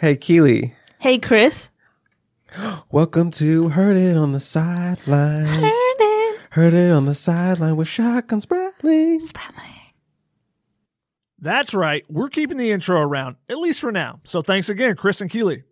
Hey, Keely. Hey, Chris. Welcome to Heard It on the Sidelines. Heard it. Heard It on the Sideline with Shotgun Spratling. Spratling. That's right. We're keeping the intro around, at least for now. So thanks again, Chris and Keeley.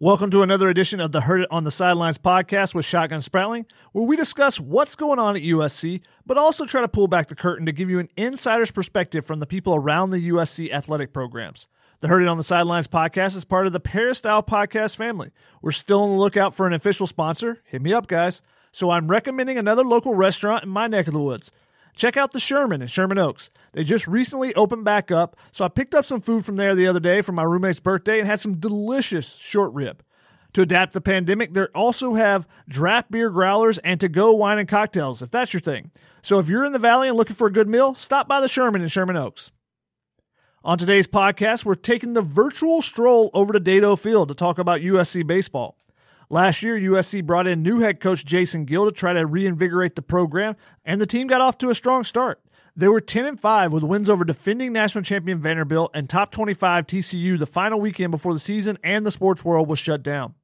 Welcome to another edition of the Heard It on the Sidelines podcast with Shotgun Spratling, where we discuss what's going on at USC, but also try to pull back the curtain to give you an insider's perspective from the people around the USC athletic programs. The Heard It on the Sidelines podcast is part of the Peristyle podcast family. We're still on the lookout for an official sponsor. Hit me up, guys. So I'm recommending another local restaurant in my neck of the woods. Check out the Sherman in Sherman Oaks. They just recently opened back up, so I picked up some food from there the other day for my roommate's birthday and had some delicious short rib. To adapt the pandemic, they also have draft beer growlers and to go wine and cocktails, if that's your thing. So if you're in the valley and looking for a good meal, stop by the Sherman in Sherman Oaks. On today's podcast, we're taking the virtual stroll over to Dedeaux Field to talk about USC baseball. Last year, USC brought in new head coach Jason Gill to try to reinvigorate the program, and the team got off to a strong start. They were 10 and 5 with wins over defending national champion Vanderbilt and top 25 TCU the final weekend before the season and the sports world was shut down.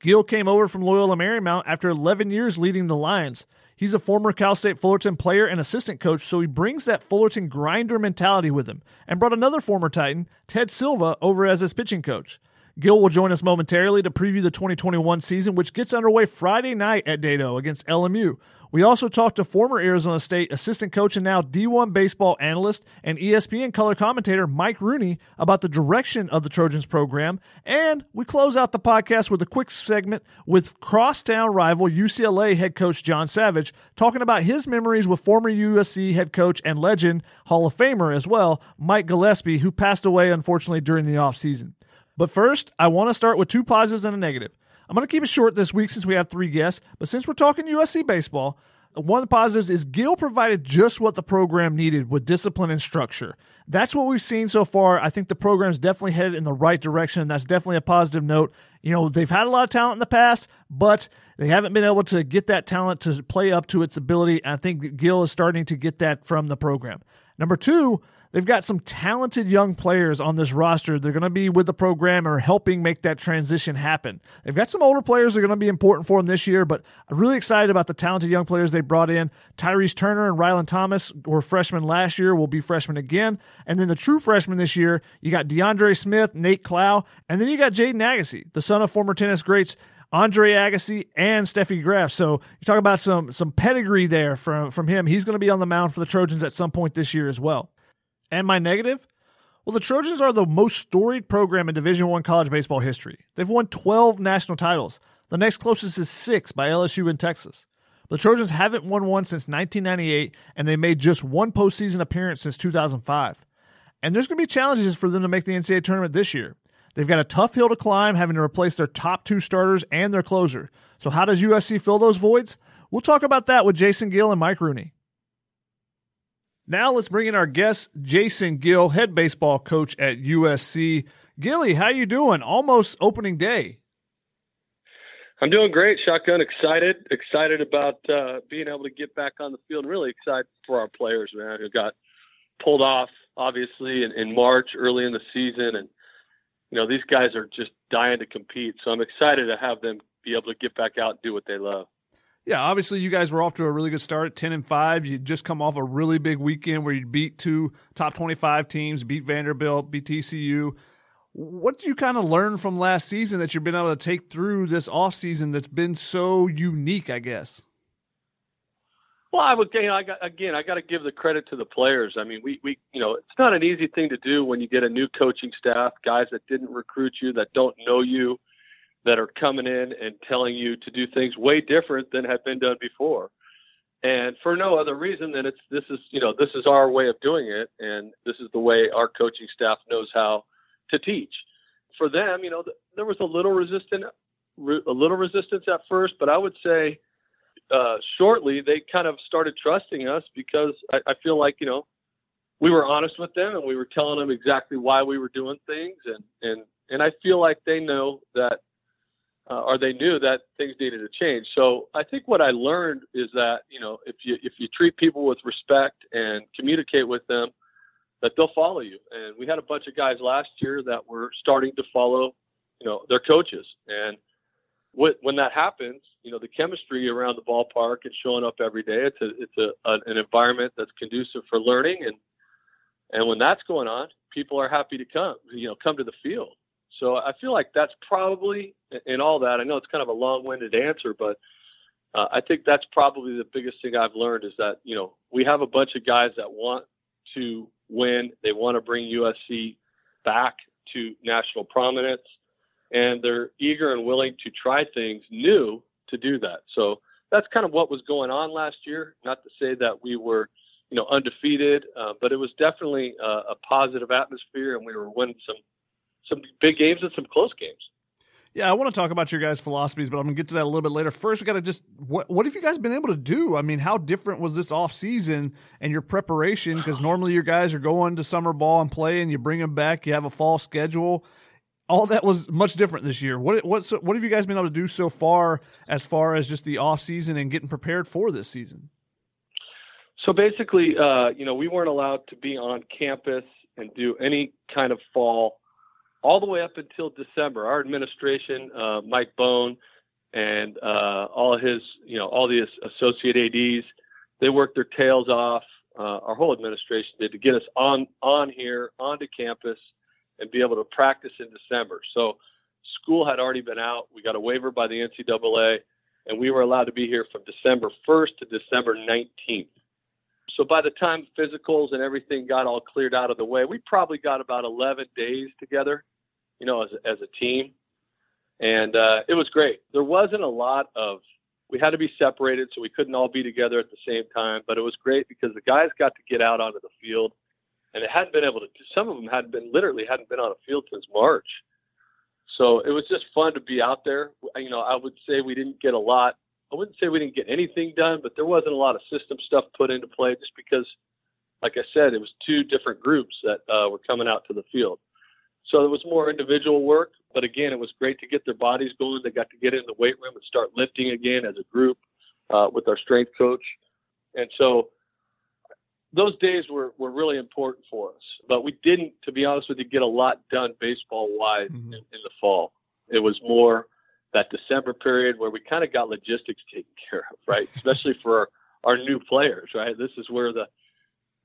Gill came over from Loyola Marymount after 11 years leading the Lions. He's a former Cal State Fullerton player and assistant coach, so he brings that Fullerton grinder mentality with him and brought another former Titan, Ted Silva, over as his pitching coach. Gill will join us momentarily to preview the 2021 season, which gets underway Friday night at Dedeaux against LMU. We also talked to former Arizona State assistant coach and now D1 baseball analyst and ESPN color commentator Mike Rooney about the direction of the Trojans program. And we close out the podcast with a quick segment with crosstown rival UCLA head coach John Savage talking about his memories with former USC head coach and legend, Hall of Famer as well, Mike Gillespie, who passed away unfortunately during the offseason. But first, I want to start with two positives and a negative. I'm going to keep it short this week since we have three guests, but since we're talking USC baseball, one of the positives is Gill provided just what the program needed with discipline and structure. That's what we've seen so far. I think the program's definitely headed in the right direction. That's definitely a positive note. You know, they've had a lot of talent in the past, but they haven't been able to get that talent to play up to its ability. I think Gill is starting to get that from the program. Number two, they've got some talented young players on this roster. They're going to be with the program or helping make that transition happen. They've got some older players that are going to be important for them this year, but I'm really excited about the talented young players they brought in. Tyrese Turner and Rhylan Thomas were freshmen last year, will be freshmen again. And then the true freshmen this year, you got DeAndre Smith, Nate Clow, and then you got Jaden Agassi, the son of former tennis greats Andre Agassi and Steffi Graf. So you talk about some some pedigree there from from him. He's going to be on the mound for the Trojans at some point this year as well. And my negative? Well, the Trojans are the most storied program in Division One college baseball history. They've won 12 national titles. The next closest is six by LSU in Texas. The Trojans haven't won one since 1998, and they made just one postseason appearance since 2005. And there's going to be challenges for them to make the NCAA tournament this year. They've got a tough hill to climb, having to replace their top two starters and their closer. So, how does USC fill those voids? We'll talk about that with Jason Gill and Mike Rooney. Now let's bring in our guest, Jason Gill, head baseball coach at USC. Gilly, how you doing? Almost opening day. I'm doing great, Shotgun. Excited, excited about uh, being able to get back on the field. Really excited for our players, man, who got pulled off, obviously, in, in March, early in the season, and you know these guys are just dying to compete. So I'm excited to have them be able to get back out and do what they love. Yeah, obviously you guys were off to a really good start, ten and five. You just come off a really big weekend where you beat two top twenty-five teams, beat Vanderbilt, beat TCU. What did you kind of learn from last season that you've been able to take through this off season that's been so unique? I guess. Well, I would, you know, I got, again, I got to give the credit to the players. I mean, we, we, you know, it's not an easy thing to do when you get a new coaching staff, guys that didn't recruit you, that don't know you, that are coming in and telling you to do things way different than have been done before. And for no other reason than it's, this is, you know, this is our way of doing it. And this is the way our coaching staff knows how to teach. For them, you know, there was a little resistant, a little resistance at first, but I would say, uh, shortly, they kind of started trusting us because I, I feel like you know we were honest with them and we were telling them exactly why we were doing things, and and and I feel like they know that, uh, or they knew that things needed to change. So I think what I learned is that you know if you if you treat people with respect and communicate with them, that they'll follow you. And we had a bunch of guys last year that were starting to follow, you know, their coaches and when that happens, you know, the chemistry around the ballpark and showing up every day, it's a, it's a, a, an environment that's conducive for learning. And, and when that's going on, people are happy to come, you know, come to the field. So I feel like that's probably in all that. I know it's kind of a long-winded answer, but uh, I think that's probably the biggest thing I've learned is that you know we have a bunch of guys that want to win. They want to bring USC back to national prominence and they're eager and willing to try things new to do that. So that's kind of what was going on last year. Not to say that we were, you know, undefeated, uh, but it was definitely a, a positive atmosphere, and we were winning some some big games and some close games. Yeah, I want to talk about your guys' philosophies, but I'm gonna get to that a little bit later. First, we got to just what what have you guys been able to do? I mean, how different was this off season and your preparation? Because normally your guys are going to summer ball and play, and you bring them back. You have a fall schedule all that was much different this year. What what what have you guys been able to do so far as far as just the off season and getting prepared for this season? So basically, uh, you know, we weren't allowed to be on campus and do any kind of fall all the way up until December. Our administration, uh, Mike Bohn, and uh, all his, you know, all the associate ads, they worked their tails off. Uh, our whole administration did to get us on on here onto campus and be able to practice in December. So school had already been out. We got a waiver by the NCAA, and we were allowed to be here from December 1st to December 19th. So by the time physicals and everything got all cleared out of the way, we probably got about 11 days together, you know, as, as a team. And uh, it was great. There wasn't a lot of, we had to be separated, so we couldn't all be together at the same time. But it was great because the guys got to get out onto the field and it hadn't been able to. Some of them hadn't been literally hadn't been on a field since March. So it was just fun to be out there. You know, I would say we didn't get a lot. I wouldn't say we didn't get anything done, but there wasn't a lot of system stuff put into play just because, like I said, it was two different groups that uh, were coming out to the field. So it was more individual work, but again, it was great to get their bodies going. They got to get in the weight room and start lifting again as a group uh, with our strength coach. And so those days were, were really important for us. But we didn't, to be honest with you, get a lot done baseball wise mm-hmm. in, in, the fall. It was more that December period where we kind of got logistics taken care of, right? Especially for our, our new players, right? This is where the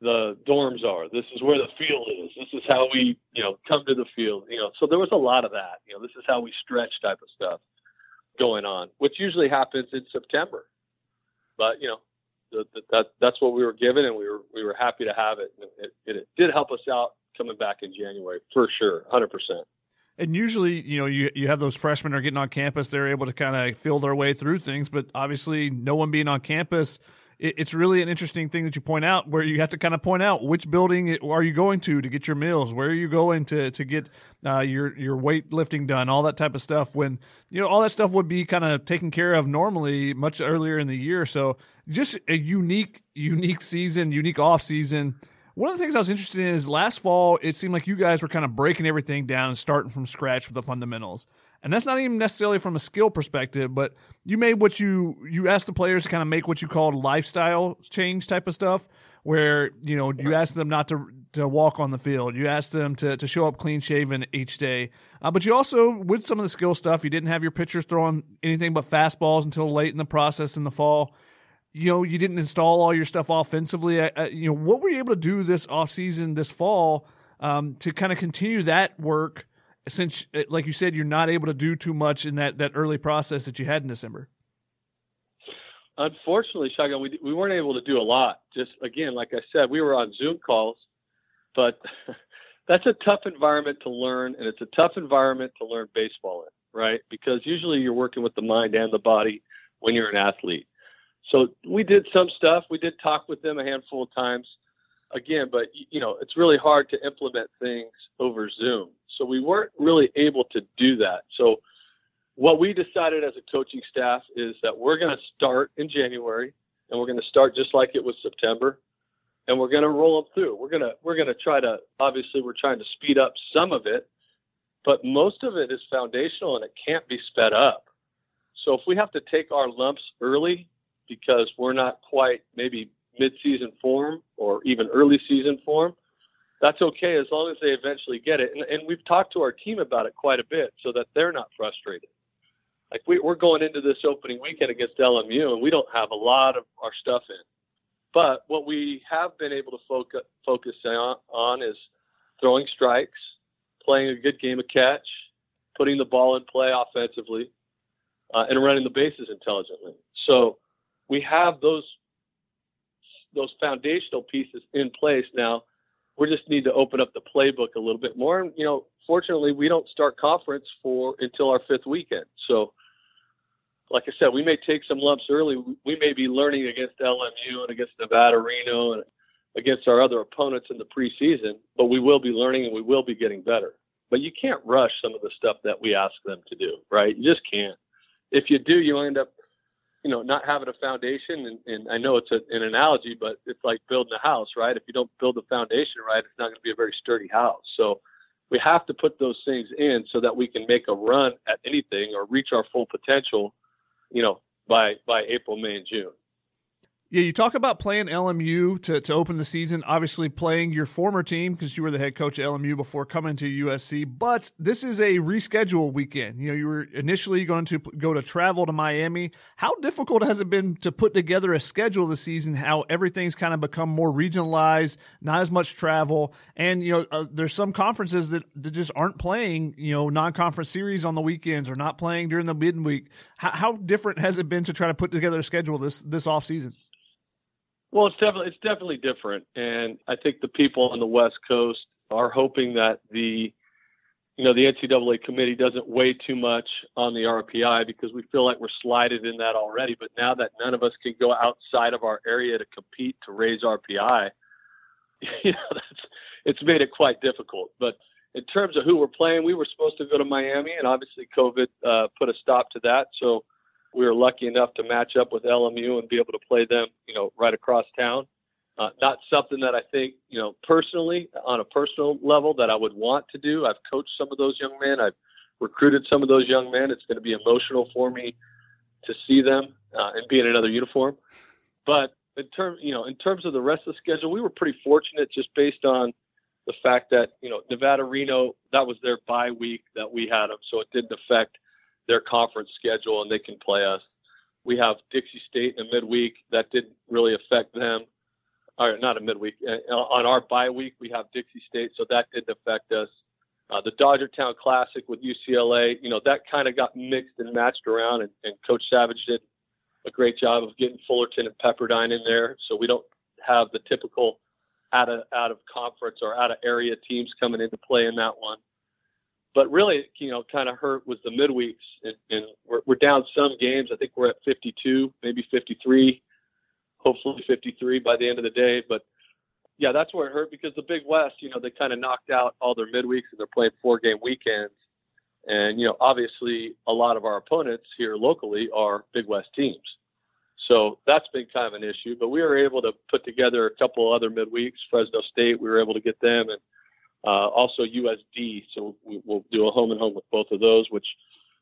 the dorms are. This is where the field is. This is how we, you know, come to the field. You know, so there was a lot of that. You know, this is how we stretch type of stuff going on, which usually happens in September. But you know, that, that's what we were given, and we were we were happy to have it. It, it, it did help us out coming back in January for sure, hundred percent. And usually, you know, you you have those freshmen are getting on campus, they're able to kind of feel their way through things. But obviously, no one being on campus, it's really an interesting thing that you point out where you have to kind of point out which building are you going to to get your meals where are you going to to get uh, your your weightlifting done all that type of stuff when you know all that stuff would be kind of taken care of normally much earlier in the year so just a unique unique season unique off season one of the things I was interested in is last fall, it seemed like you guys were kind of breaking everything down and starting from scratch with the fundamentals. And that's not even necessarily from a skill perspective, but you made what you you asked the players to kind of make what you called lifestyle change type of stuff, where you know you asked them not to to walk on the field, you asked them to to show up clean shaven each day, uh, but you also with some of the skill stuff, you didn't have your pitchers throwing anything but fastballs until late in the process in the fall you know, you didn't install all your stuff offensively. Uh, you know, what were you able to do this offseason, this fall, um, to kind of continue that work? Since, uh, like you said, you're not able to do too much in that that early process that you had in December. unfortunately, Shotgun, we we weren't able to do a lot. Just again, like I said, we were on Zoom calls, but that's a tough environment to learn, and it's a tough environment to learn baseball in, right? Because usually you're working with the mind and the body when you're an athlete. So we did some stuff. We did talk with them a handful of times, again, but you know it's really hard to implement things over Zoom. So we weren't really able to do that. So what we decided as a coaching staff is that we're going to start in January and we're going to start just like it was September and we're going to roll them through. We're going to we're going to try to obviously we're trying to speed up some of it, but most of it is foundational and it can't be sped up. So if we have to take our lumps early because we're not quite maybe mid-season form or even early season form, that's okay as long as they eventually get it. And, and we've talked to our team about it quite a bit so that they're not frustrated like we, we're going into this opening weekend against LMU, and we don't have a lot of our stuff in. But what we have been able to focus focus on, on is throwing strikes, playing a good game of catch, putting the ball in play offensively, uh, and running the bases intelligently. So we have those those foundational pieces in place now. We just need to open up the playbook a little bit more. And you know, fortunately, we don't start conference for until our fifth weekend. So like I said, we may take some lumps early. We may be learning against LMU and against Nevada, Reno, and against our other opponents in the preseason, but we will be learning and we will be getting better. But you can't rush some of the stuff that we ask them to do, right? You just can't. If you do, you end up, you know, not having a foundation. And, and I know it's a, an analogy, but it's like building a house, right? If you don't build the foundation right, it's not going to be a very sturdy house. So we have to put those things in so that we can make a run at anything or reach our full potential you know, by by April, May, and June. Yeah, you talk about playing LMU to, to open the season, obviously playing your former team because you were the head coach at LMU before coming to USC, but this is a reschedule weekend. You know, you were initially going to go to travel to Miami. How difficult has it been to put together a schedule this season, how everything's kind of become more regionalized, not as much travel, and, you know, uh, there's some conferences that, that just aren't playing, you know, non-conference series on the weekends or not playing during the midweek. How, how different has it been to try to put together a schedule this, this off season? Well, it's definitely it's definitely different, and I think the people on the West Coast are hoping that the you know the NCAA committee doesn't weigh too much on the RPI because we feel like we're slided in that already. But now that none of us can go outside of our area to compete to raise RPI, you know that's it's made it quite difficult. But in terms of who we're playing, we were supposed to go to Miami, and obviously COVID uh, put a stop to that. So we were lucky enough to match up with LMU and be able to play them, you know, right across town. Uh, not something that I think, you know, personally, on a personal level, that I would want to do. I've coached some of those young men. I've recruited some of those young men. It's going to be emotional for me to see them uh, and be in another uniform. But in terms, you know, in terms of the rest of the schedule, we were pretty fortunate just based on the fact that you know Nevada, Reno, that was their bye week that we had them, so it didn't affect their conference schedule and they can play us. We have Dixie State in a midweek that didn't really affect them. Or not a midweek. Uh, on our bye week, we have Dixie State, so that didn't affect us. Uh, the Dodgertown Classic with UCLA, you know, that kind of got mixed and matched around, and, and Coach Savage did a great job of getting Fullerton and Pepperdine in there, so we don't have the typical out of out of conference or out of area teams coming into play in that one but really, you know, kind of hurt was the midweeks, and, and we're, we're down some games. I think we're at 52, maybe 53, hopefully 53 by the end of the day. But yeah, that's where it hurt because the Big West, you know, they kind of knocked out all their midweeks and they're playing four game weekends. And, you know, obviously a lot of our opponents here locally are Big West teams. So that's been kind of an issue. But we were able to put together a couple other midweeks. Fresno State, we were able to get them. And uh, also USD. So we, will do a home and home with both of those, which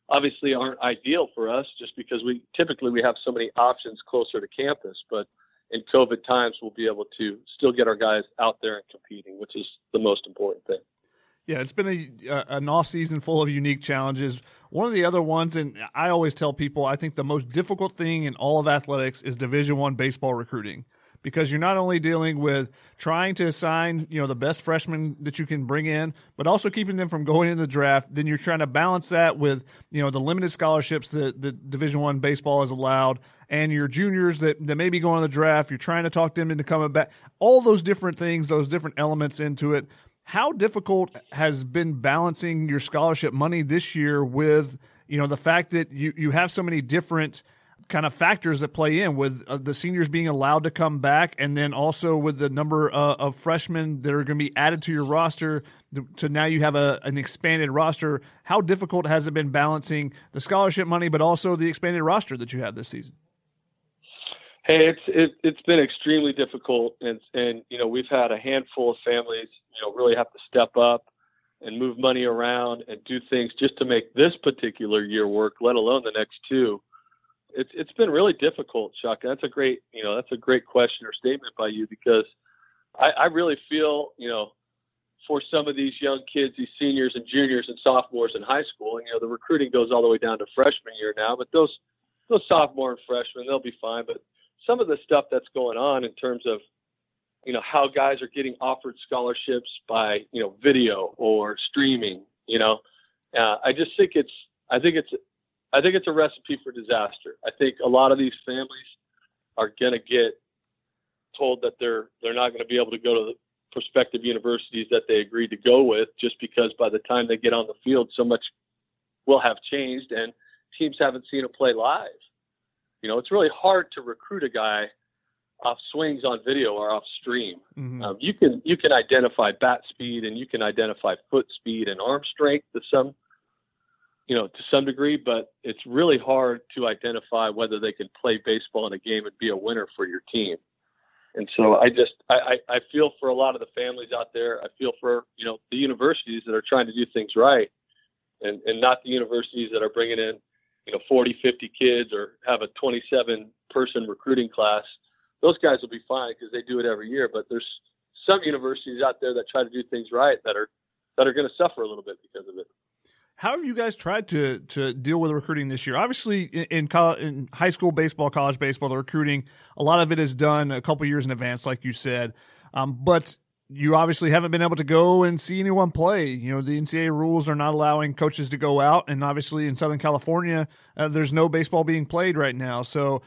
obviously aren't ideal for us just because we typically we have so many options closer to campus. But in COVID times, we'll be able to still get our guys out there and competing, which is the most important thing. Yeah, it's been a an off season full of unique challenges. One of the other ones, and I always tell people, I think the most difficult thing in all of athletics is Division One baseball recruiting because you're not only dealing with trying to assign, you know, the best freshmen that you can bring in, but also keeping them from going in the draft. Then you're trying to balance that with, you know, the limited scholarships that the Division One baseball is allowed, and your juniors that, that may be going to the draft, you're trying to talk them into coming back, all those different things, those different elements into it. How difficult has been balancing your scholarship money this year with, you know, the fact that you, you have so many different – kind of factors that play in with uh, the seniors being allowed to come back, and then also with the number uh, of freshmen that are going to be added to your roster. To now you have a, an expanded roster. How difficult has it been balancing the scholarship money, but also the expanded roster that you have this season? Hey, it's it, it's been extremely difficult, and and you know we've had a handful of families, you know, really have to step up and move money around and do things just to make this particular year work, let alone the next two it's it's been really difficult, Chuck. That's a great you know that's a great question or statement by you because I, I really feel you know for some of these young kids, these seniors and juniors and sophomores in high school, and you know the recruiting goes all the way down to freshman year now, but those those sophomore and freshmen they'll be fine. But some of the stuff that's going on in terms of you know how guys are getting offered scholarships by you know video or streaming, you know, uh, I just think it's I think it's I think it's a recipe for disaster. I think a lot of these families are going to get told that they're they're not going to be able to go to the prospective universities that they agreed to go with just because by the time they get on the field so much will have changed and teams haven't seen a play live. You know, it's really hard to recruit a guy off swings on video or off stream. Mm-hmm. Um, you can you can identify bat speed and you can identify foot speed and arm strength to some you know, to some degree, but it's really hard to identify whether they can play baseball in a game and be a winner for your team. And so I just I, I feel for a lot of the families out there. I feel for you know the universities that are trying to do things right, and and not the universities that are bringing in you know 40, 50 kids or have a 27 person recruiting class. Those guys will be fine because they do it every year. But there's some universities out there that try to do things right that are that are going to suffer a little bit because of it. How have you guys tried to to deal with recruiting this year? Obviously, in in, college, in high school baseball, college baseball, the recruiting a lot of it is done a couple years in advance, like you said. Um, but you obviously haven't been able to go and see anyone play. You know, the NCAA rules are not allowing coaches to go out, and obviously in Southern California, uh, there's no baseball being played right now. So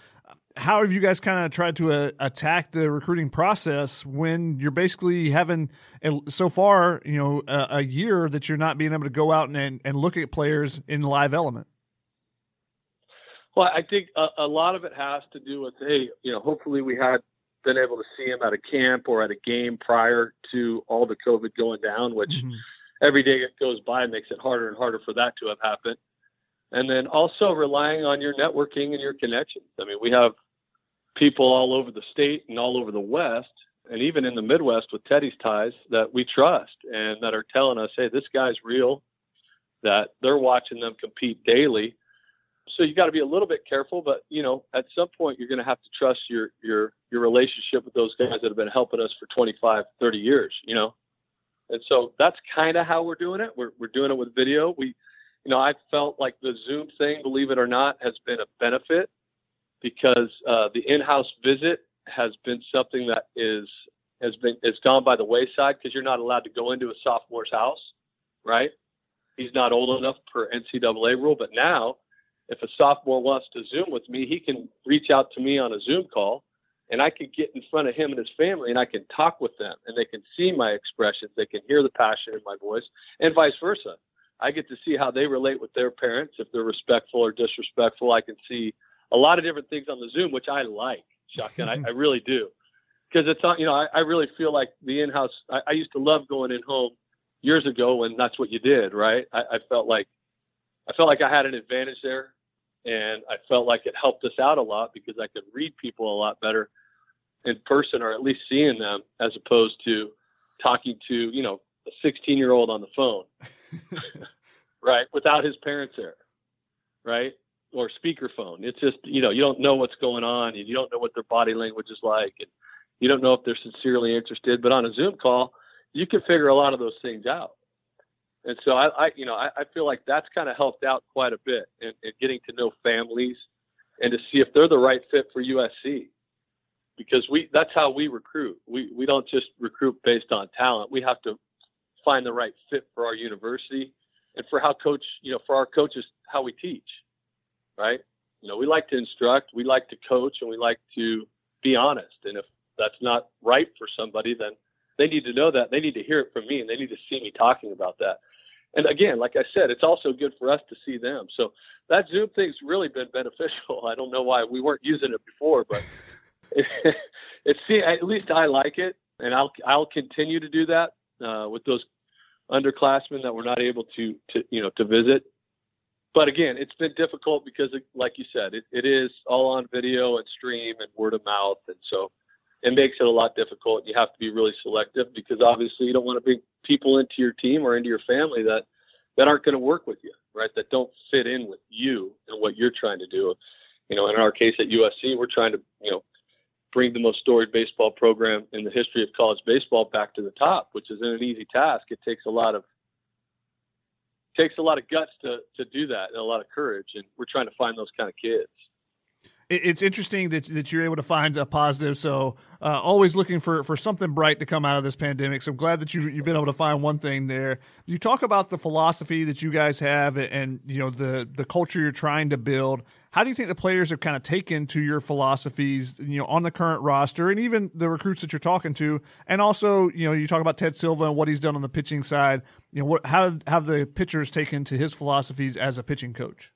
how have you guys kind of tried to uh, attack the recruiting process when you're basically having so far you know a, a, year that you're not being able to go out and, and look at players in live element well i think a, a, lot of it has to do with hey you know hopefully we had been able to see him at a camp or at a game prior to all the covid going down which mm-hmm. every day that goes by makes it harder and harder for that to have happened and then also relying on your networking and your connections. I mean, we have people all over the state and all over the West, and even in the Midwest with Teddy's ties that we trust and that are telling us, hey, this guy's real, that they're watching them compete daily. So you got to be a little bit careful, but you know, at some point you're going to have to trust your your your relationship with those guys that have been helping us for 25, 30 years, you know. And so that's kind of how we're doing it. We're we're doing it with video. We you know, I felt like the Zoom thing, believe it or not, has been a benefit because uh, the in-house visit has been something that is has been it's gone by the wayside because you're not allowed to go into a sophomore's house, right? He's not old enough per NCAA rule, but now if a sophomore wants to Zoom with me, he can reach out to me on a Zoom call and I can get in front of him and his family and I can talk with them and they can see my expressions. They can hear the passion in my voice and vice versa. I get to see how they relate with their parents. If they're respectful or disrespectful, I can see a lot of different things on the Zoom, which I like, shotgun. I, I really do, because it's on. You know, I, I really feel like the in-house. I, I used to love going in home years ago when that's what you did, right? I, I felt like I felt like I had an advantage there, and I felt like it helped us out a lot because I could read people a lot better in person, or at least seeing them, as opposed to talking to you know a 16 year old on the phone, right, without his parents there, right? Or speakerphone. It's just you know you don't know what's going on and you don't know what their body language is like and you don't know if they're sincerely interested. But on a Zoom call, you can figure a lot of those things out. And so I, I you know I, I feel like that's kind of helped out quite a bit in, in getting to know families and to see if they're the right fit for USC because we that's how we recruit. We we don't just recruit based on talent. We have to find the right fit for our university and for how coach you know for our coaches how we teach right? You know, we like to instruct, we like to coach, and we like to be honest. And if that's not right for somebody, then they need to know that. They need to hear it from me, and they need to see me talking about that. And again, like I said, it's also good for us to see them. So that Zoom thing's really been beneficial. I don't know why we weren't using it before, but it, it's see at least I like it, and I'll I'll continue to do that uh, with those underclassmen that we're not able to to you know to visit. But again, it's been difficult because, it, like you said, it, it is all on video and stream and word of mouth, and so it makes it a lot difficult. You have to be really selective because obviously you don't want to bring people into your team or into your family that that aren't going to work with you, right? That don't fit in with you and what you're trying to do. You know, in our case at USC, we're trying to you know bring the most storied baseball program in the history of college baseball back to the top, which isn't an easy task. It takes a lot of takes a lot of guts to to do that and a lot of courage, and we're trying to find those kind of kids it's interesting that that you're able to find a positive. So uh, always looking for for something bright to come out of this pandemic. So I'm glad that you you've been able to find one thing there. You talk about the philosophy that you guys have, and you know the the culture you're trying to build. How do you think the players have kind of taken to your philosophies, you know, on the current roster, and even the recruits that you're talking to, and also, you know, you talk about Ted Silva and what he's done on the pitching side. You know, what how have the pitchers taken to his philosophies as a pitching coach?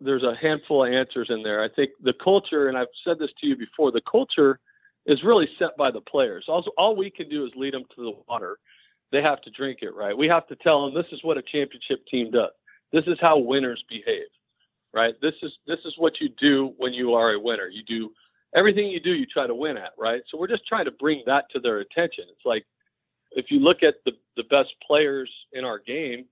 there's a handful of answers in there. I think the culture, and I've said this to you before, the culture is really set by the players. Also, all we can do is lead them to the water. They have to drink it, right? We have to tell them this is what a championship team does. This is how winners behave, right? This is this is what you do when you are a winner. You do everything you do, you try to win at, right? So we're just trying to bring that to their attention. It's like if you look at the the best players in our game,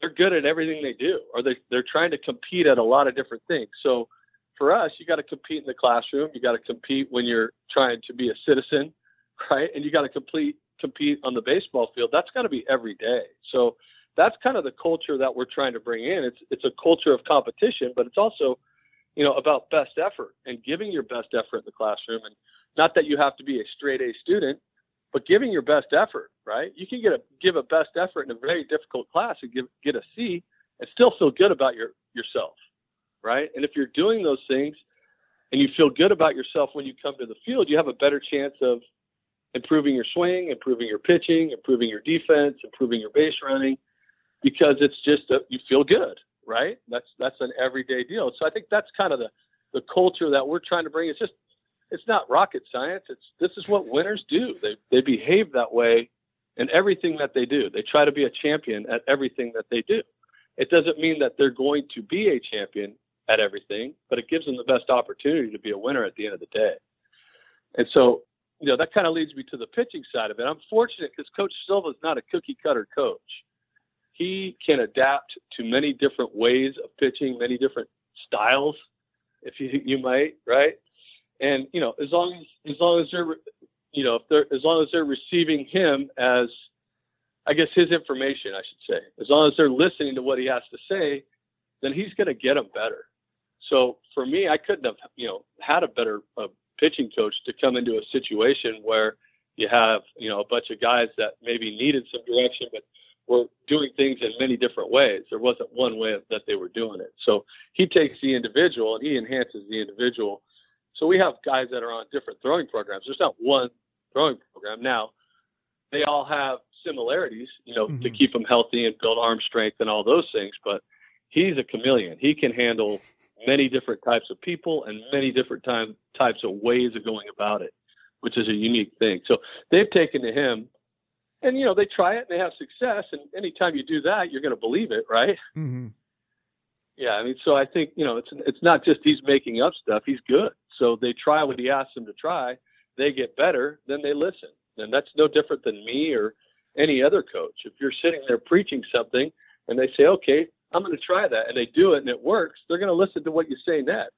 they're good at everything they do, or they they're trying to compete at a lot of different things. So for us, you got to compete in the classroom. You got to compete when you're trying to be a citizen, right? And you got to compete compete on the baseball field. That's got to be every day. So that's kind of the culture that we're trying to bring in. It's it's a culture of competition, but it's also, you know, about best effort and giving your best effort in the classroom. And not that you have to be a straight A student, but giving your best effort, right? You can get a give a best effort in a very difficult class and give get a C and still feel good about your yourself, right? And if you're doing those things and you feel good about yourself when you come to the field, you have a better chance of improving your swing, improving your pitching, improving your defense, improving your base running, because it's just a, you feel good, right? That's that's an everyday deal. So I think that's kind of the the culture that we're trying to bring. It's just it's not rocket science. It's this is what winners do. They they behave that way in everything that they do. They try to be a champion at everything that they do. It doesn't mean that they're going to be a champion at everything, but it gives them the best opportunity to be a winner at the end of the day. And so, you know, that kind of leads me to the pitching side of it. I'm fortunate because Coach Silva is not a cookie cutter coach. He can adapt to many different ways of pitching, many different styles, if you you might, right? and you know as long as as long as they're you know if they're as long as they're receiving him as I guess his information I should say as long as they're listening to what he has to say then he's going to get them better so for me I couldn't have you know had a better uh, pitching coach to come into a situation where you have you know a bunch of guys that maybe needed some direction but were doing things in many different ways. There wasn't one way that they were doing it. So he takes the individual and he enhances the individual so we have guys that are on different throwing programs. There's not one throwing program. Now, they all have similarities, you know, mm-hmm. to keep them healthy and build arm strength and all those things. But he's a chameleon. He can handle many different types of people and many different time, types of ways of going about it, which is a unique thing. So they've taken to him, and you know, they try it and they have success. And anytime you do that, you're going to believe it, right? Mm-hmm. Yeah, I mean, so I think you know, it's it's not just he's making up stuff. He's good. So they try what he asks them to try. They get better, then they listen. And that's no different than me or any other coach. If you're sitting there preaching something and they say, okay, I'm going to try that, and they do it and it works, they're going to listen to what you say next.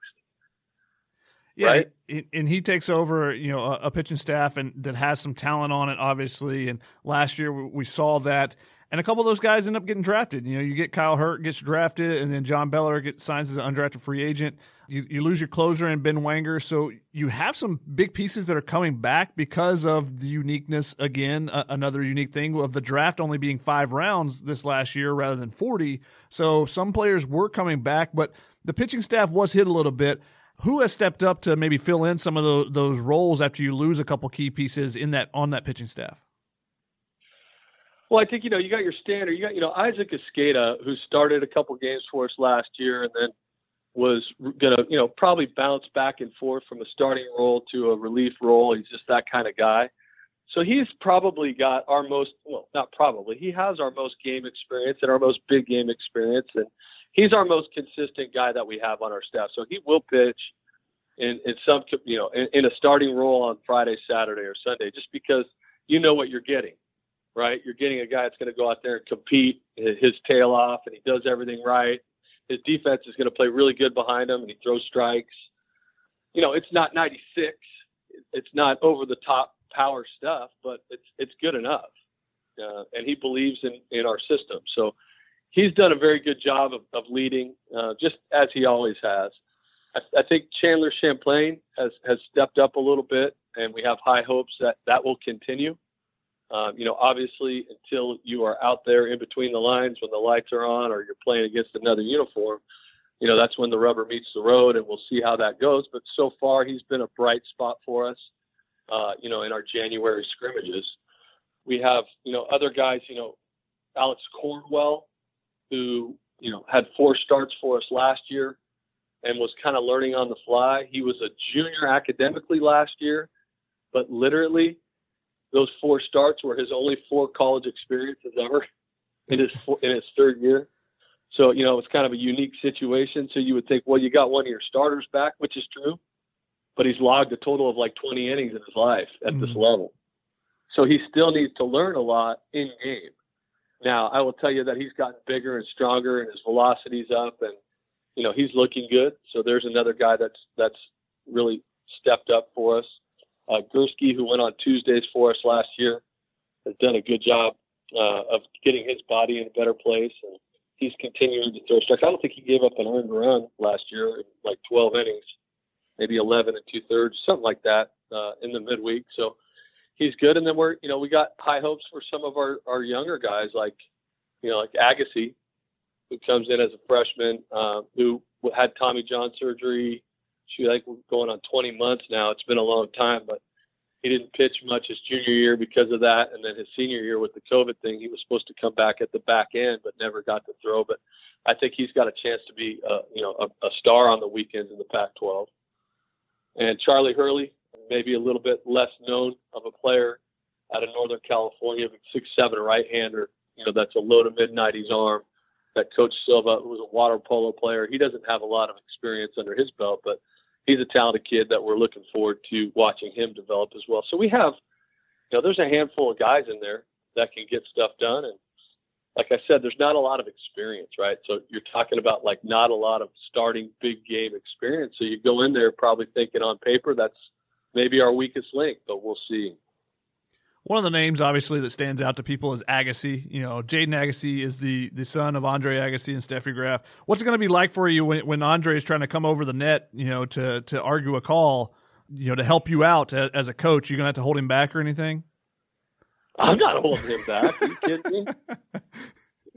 Yeah, right? and he takes over, you know, a pitching staff and that has some talent on it, obviously. And last year we saw that and a couple of those guys end up getting drafted. You know, you get Kyle Hurt gets drafted, and then John Beller gets signs as an undrafted free agent. You, you lose your closer and Ben Wanger, so you have some big pieces that are coming back because of the uniqueness. Again, uh, another unique thing of the draft only being five rounds this last year rather than forty. So some players were coming back, but the pitching staff was hit a little bit. Who has stepped up to maybe fill in some of the, those roles after you lose a couple key pieces in that on that pitching staff? Well, I think you know you got your standard. You got you know Isaac Esqueda, who started a couple games for us last year, and then was to you know probably bounce back and forth from a starting role to a relief role. He's just that kind of guy. So he's probably got our most well, not probably. He has our most game experience and our most big game experience, and he's our most consistent guy that we have on our staff. So he will pitch in in some you know in, in a starting role on Friday, Saturday, or Sunday, just because you know what you're getting right? You're getting a guy that's going to go out there and compete his tail off, and he does everything right. His defense is going to play really good behind him, and he throws strikes. You know, it's not 96. It's not over the top power stuff, but it's it's good enough. Uh, and he believes in in our system, so he's done a very good job of, of leading, uh, just as he always has. I, I think Chandler Champlain has has stepped up a little bit, and we have high hopes that that will continue. Um, you know, obviously, until you are out there in between the lines when the lights are on or you're playing against another uniform, you know, that's when the rubber meets the road, and we'll see how that goes. But so far, he's been a bright spot for us, uh, you know, in our January scrimmages. We have, you know, other guys, you know, Alex Cornwell, who, you know, had four starts for us last year and was kind of learning on the fly. He was a junior academically last year, but literally those four starts were his only four college experiences ever in his in his third year. So you know it's kind of a unique situation. So you would think, well, you got one of your starters back, which is true, but he's logged a total of like 20 innings in his life at mm-hmm. this level. So he still needs to learn a lot in game. Now I will tell you that he's gotten bigger and stronger, and his velocity's up, and you know he's looking good. So there's another guy that's that's really stepped up for us. Uh, Gursky, who went on Tuesdays for us last year, has done a good job uh, of getting his body in a better place, and he's continuing to throw strikes. I don't think he gave up an earned run last year, in like 12 innings, maybe 11 and two thirds, something like that, uh, in the midweek. So he's good. And then we're, you know, we got high hopes for some of our our younger guys, like, you know, like Agassi, who comes in as a freshman, uh, who had Tommy John surgery shoot, like going on 20 months now. It's been a long time, but he didn't pitch much his junior year because of that, and then his senior year with the COVID thing, he was supposed to come back at the back end, but never got to throw. But I think he's got a chance to be, uh, you know, a, a star on the weekends in the Pac-12. And Charlie Hurley, maybe a little bit less known of a player out of Northern California, six seven right-hander. You know, that's a low to mid 90s arm. That Coach Silva, who was a water polo player, he doesn't have a lot of experience under his belt, but he's a talented kid that we're looking forward to watching him develop as well. So we have, you know, there's a handful of guys in there that can get stuff done. And like I said, there's not a lot of experience, right? So you're talking about like not a lot of starting big game experience. So you go in there probably thinking on paper that's maybe our weakest link, but we'll see. One of the names, obviously, that stands out to people is Agassi. You know, Jaden Agassi is the the son of Andre Agassi and Steffi Graf. What's it going to be like for you when, when Andre is trying to come over the net, you know, to to argue a call, you know, to help you out as, a coach? You're going to have to hold him back or anything? I'm not holding him back. Are you kidding me?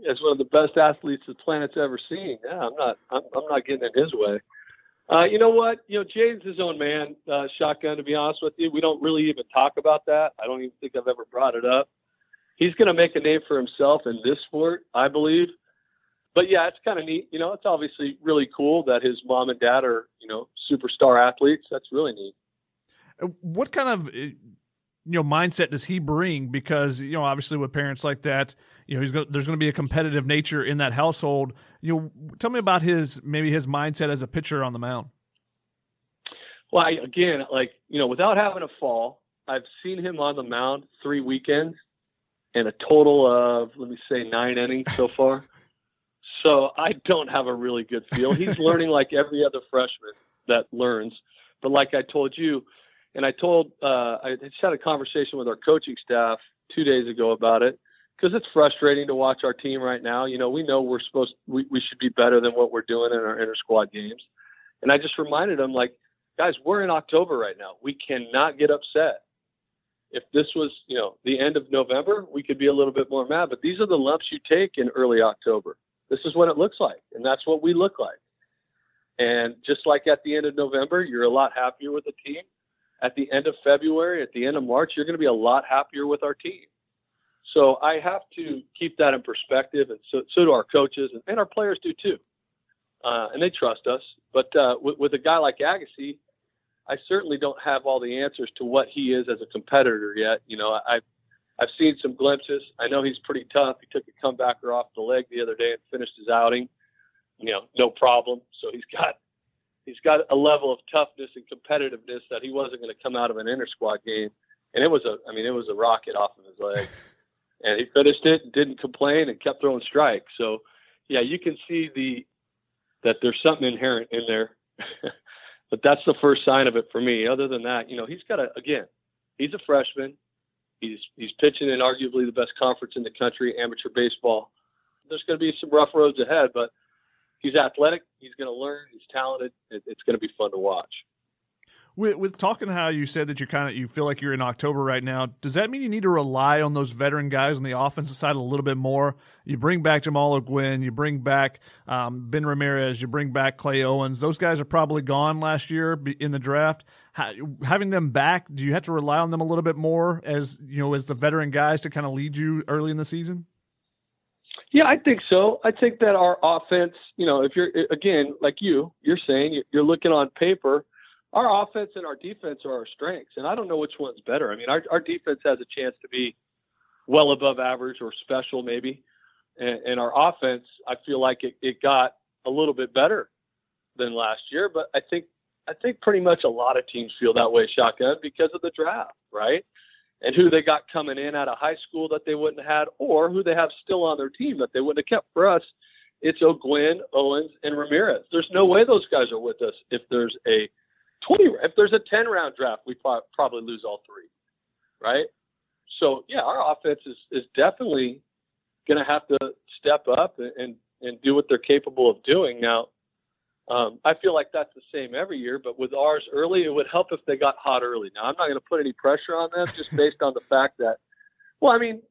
As one of the best athletes the planet's ever seen. Yeah, I'm not. I'm, I'm not getting in his way. Uh, you know what? You know, Jaden's his own man, uh, shotgun, to be honest with you. We don't really even talk about that. I don't even think I've ever brought it up. He's going to make a name for himself in this sport, I believe. But yeah, it's kind of neat. You know, it's obviously really cool that his mom and dad are, you know, superstar athletes. That's really neat. Uh, what kind of you know mindset does he bring? Because you know obviously with parents like that you know he's going there's going to be a competitive nature in that household. You know tell me about his maybe his mindset as a pitcher on the mound. Well I, again like you know without having a fall i've seen him on the mound three weekends and a total of let me say nine innings so far. So i don't have a really good feel. He's learning like every other freshman that learns. But like i told you and I told, uh, I just had a conversation with our coaching staff two days ago about it because it's frustrating to watch our team right now. You know, we know we're supposed, we, we should be better than what we're doing in our inter squad games. And I just reminded them, like, guys, we're in October right now. We cannot get upset. If this was, you know, the end of November, we could be a little bit more mad. But these are the lumps you take in early October. This is what it looks like, and that's what we look like. And just like at the end of November, you're a lot happier with the team. At the end of February, at the end of March, you're going to be a lot happier with our team. So I have to keep that in perspective, and so, so do our coaches, and, and our players do too. Uh, and they trust us. But uh, with, with a guy like Agassi, I certainly don't have all the answers to what he is as a competitor yet. You know, I've I've seen some glimpses. I know he's pretty tough. He took a comebacker off the leg the other day and finished his outing. You know, no problem. So he's got he's got a level of toughness and competitiveness that he wasn't going to come out of an inter squad game. And it was a, I mean, it was a rocket off of his leg. and he finished it, didn't complain, and kept throwing strikes. So, yeah, you can see the that there's something inherent in there. but that's the first sign of it for me. Other than that, you know, he's got a again, he's a freshman. He's he's pitching in arguably the best conference in the country, amateur baseball. There's going to be some rough roads ahead, but he's athletic. He's going to learn. He's talented. It, it's going to be fun to watch. With, with talking how you said that you kind of you feel like you're in October right now, does that mean you need to rely on those veteran guys on the offensive side a little bit more? You bring back Jamal O'Guinn, you bring back um, Ben Ramirez, you bring back Clay Owens. Those guys are probably gone last year in the draft. How, having them back, do you have to rely on them a little bit more as you know as the veteran guys to kind of lead you early in the season? Yeah, I think so. I think that our offense, you know, if you're again like you, you're saying you're looking on paper, our offense and our defense are our strengths, and I don't know which one's better. I mean, our our defense has a chance to be well above average or special maybe, and, and our offense, I feel like it, it got a little bit better than last year, but I think I think pretty much a lot of teams feel that way, shotgun, because of the draft, right? And who they got coming in out of high school that they wouldn't have had, or who they have still on their team that they wouldn't have kept. For us, it's O'Guinn, Owens, and Ramirez. There's no way those guys are with us if there's a 20, if there's a 10 round draft, we probably lose all three, right? So yeah, our offense is is definitely going to have to step up and, and and do what they're capable of doing. Now, um, I feel like that's the same every year, but with ours early, it would help if they got hot early. Now, I'm not going to put any pressure on them just based on the fact that, well, I mean,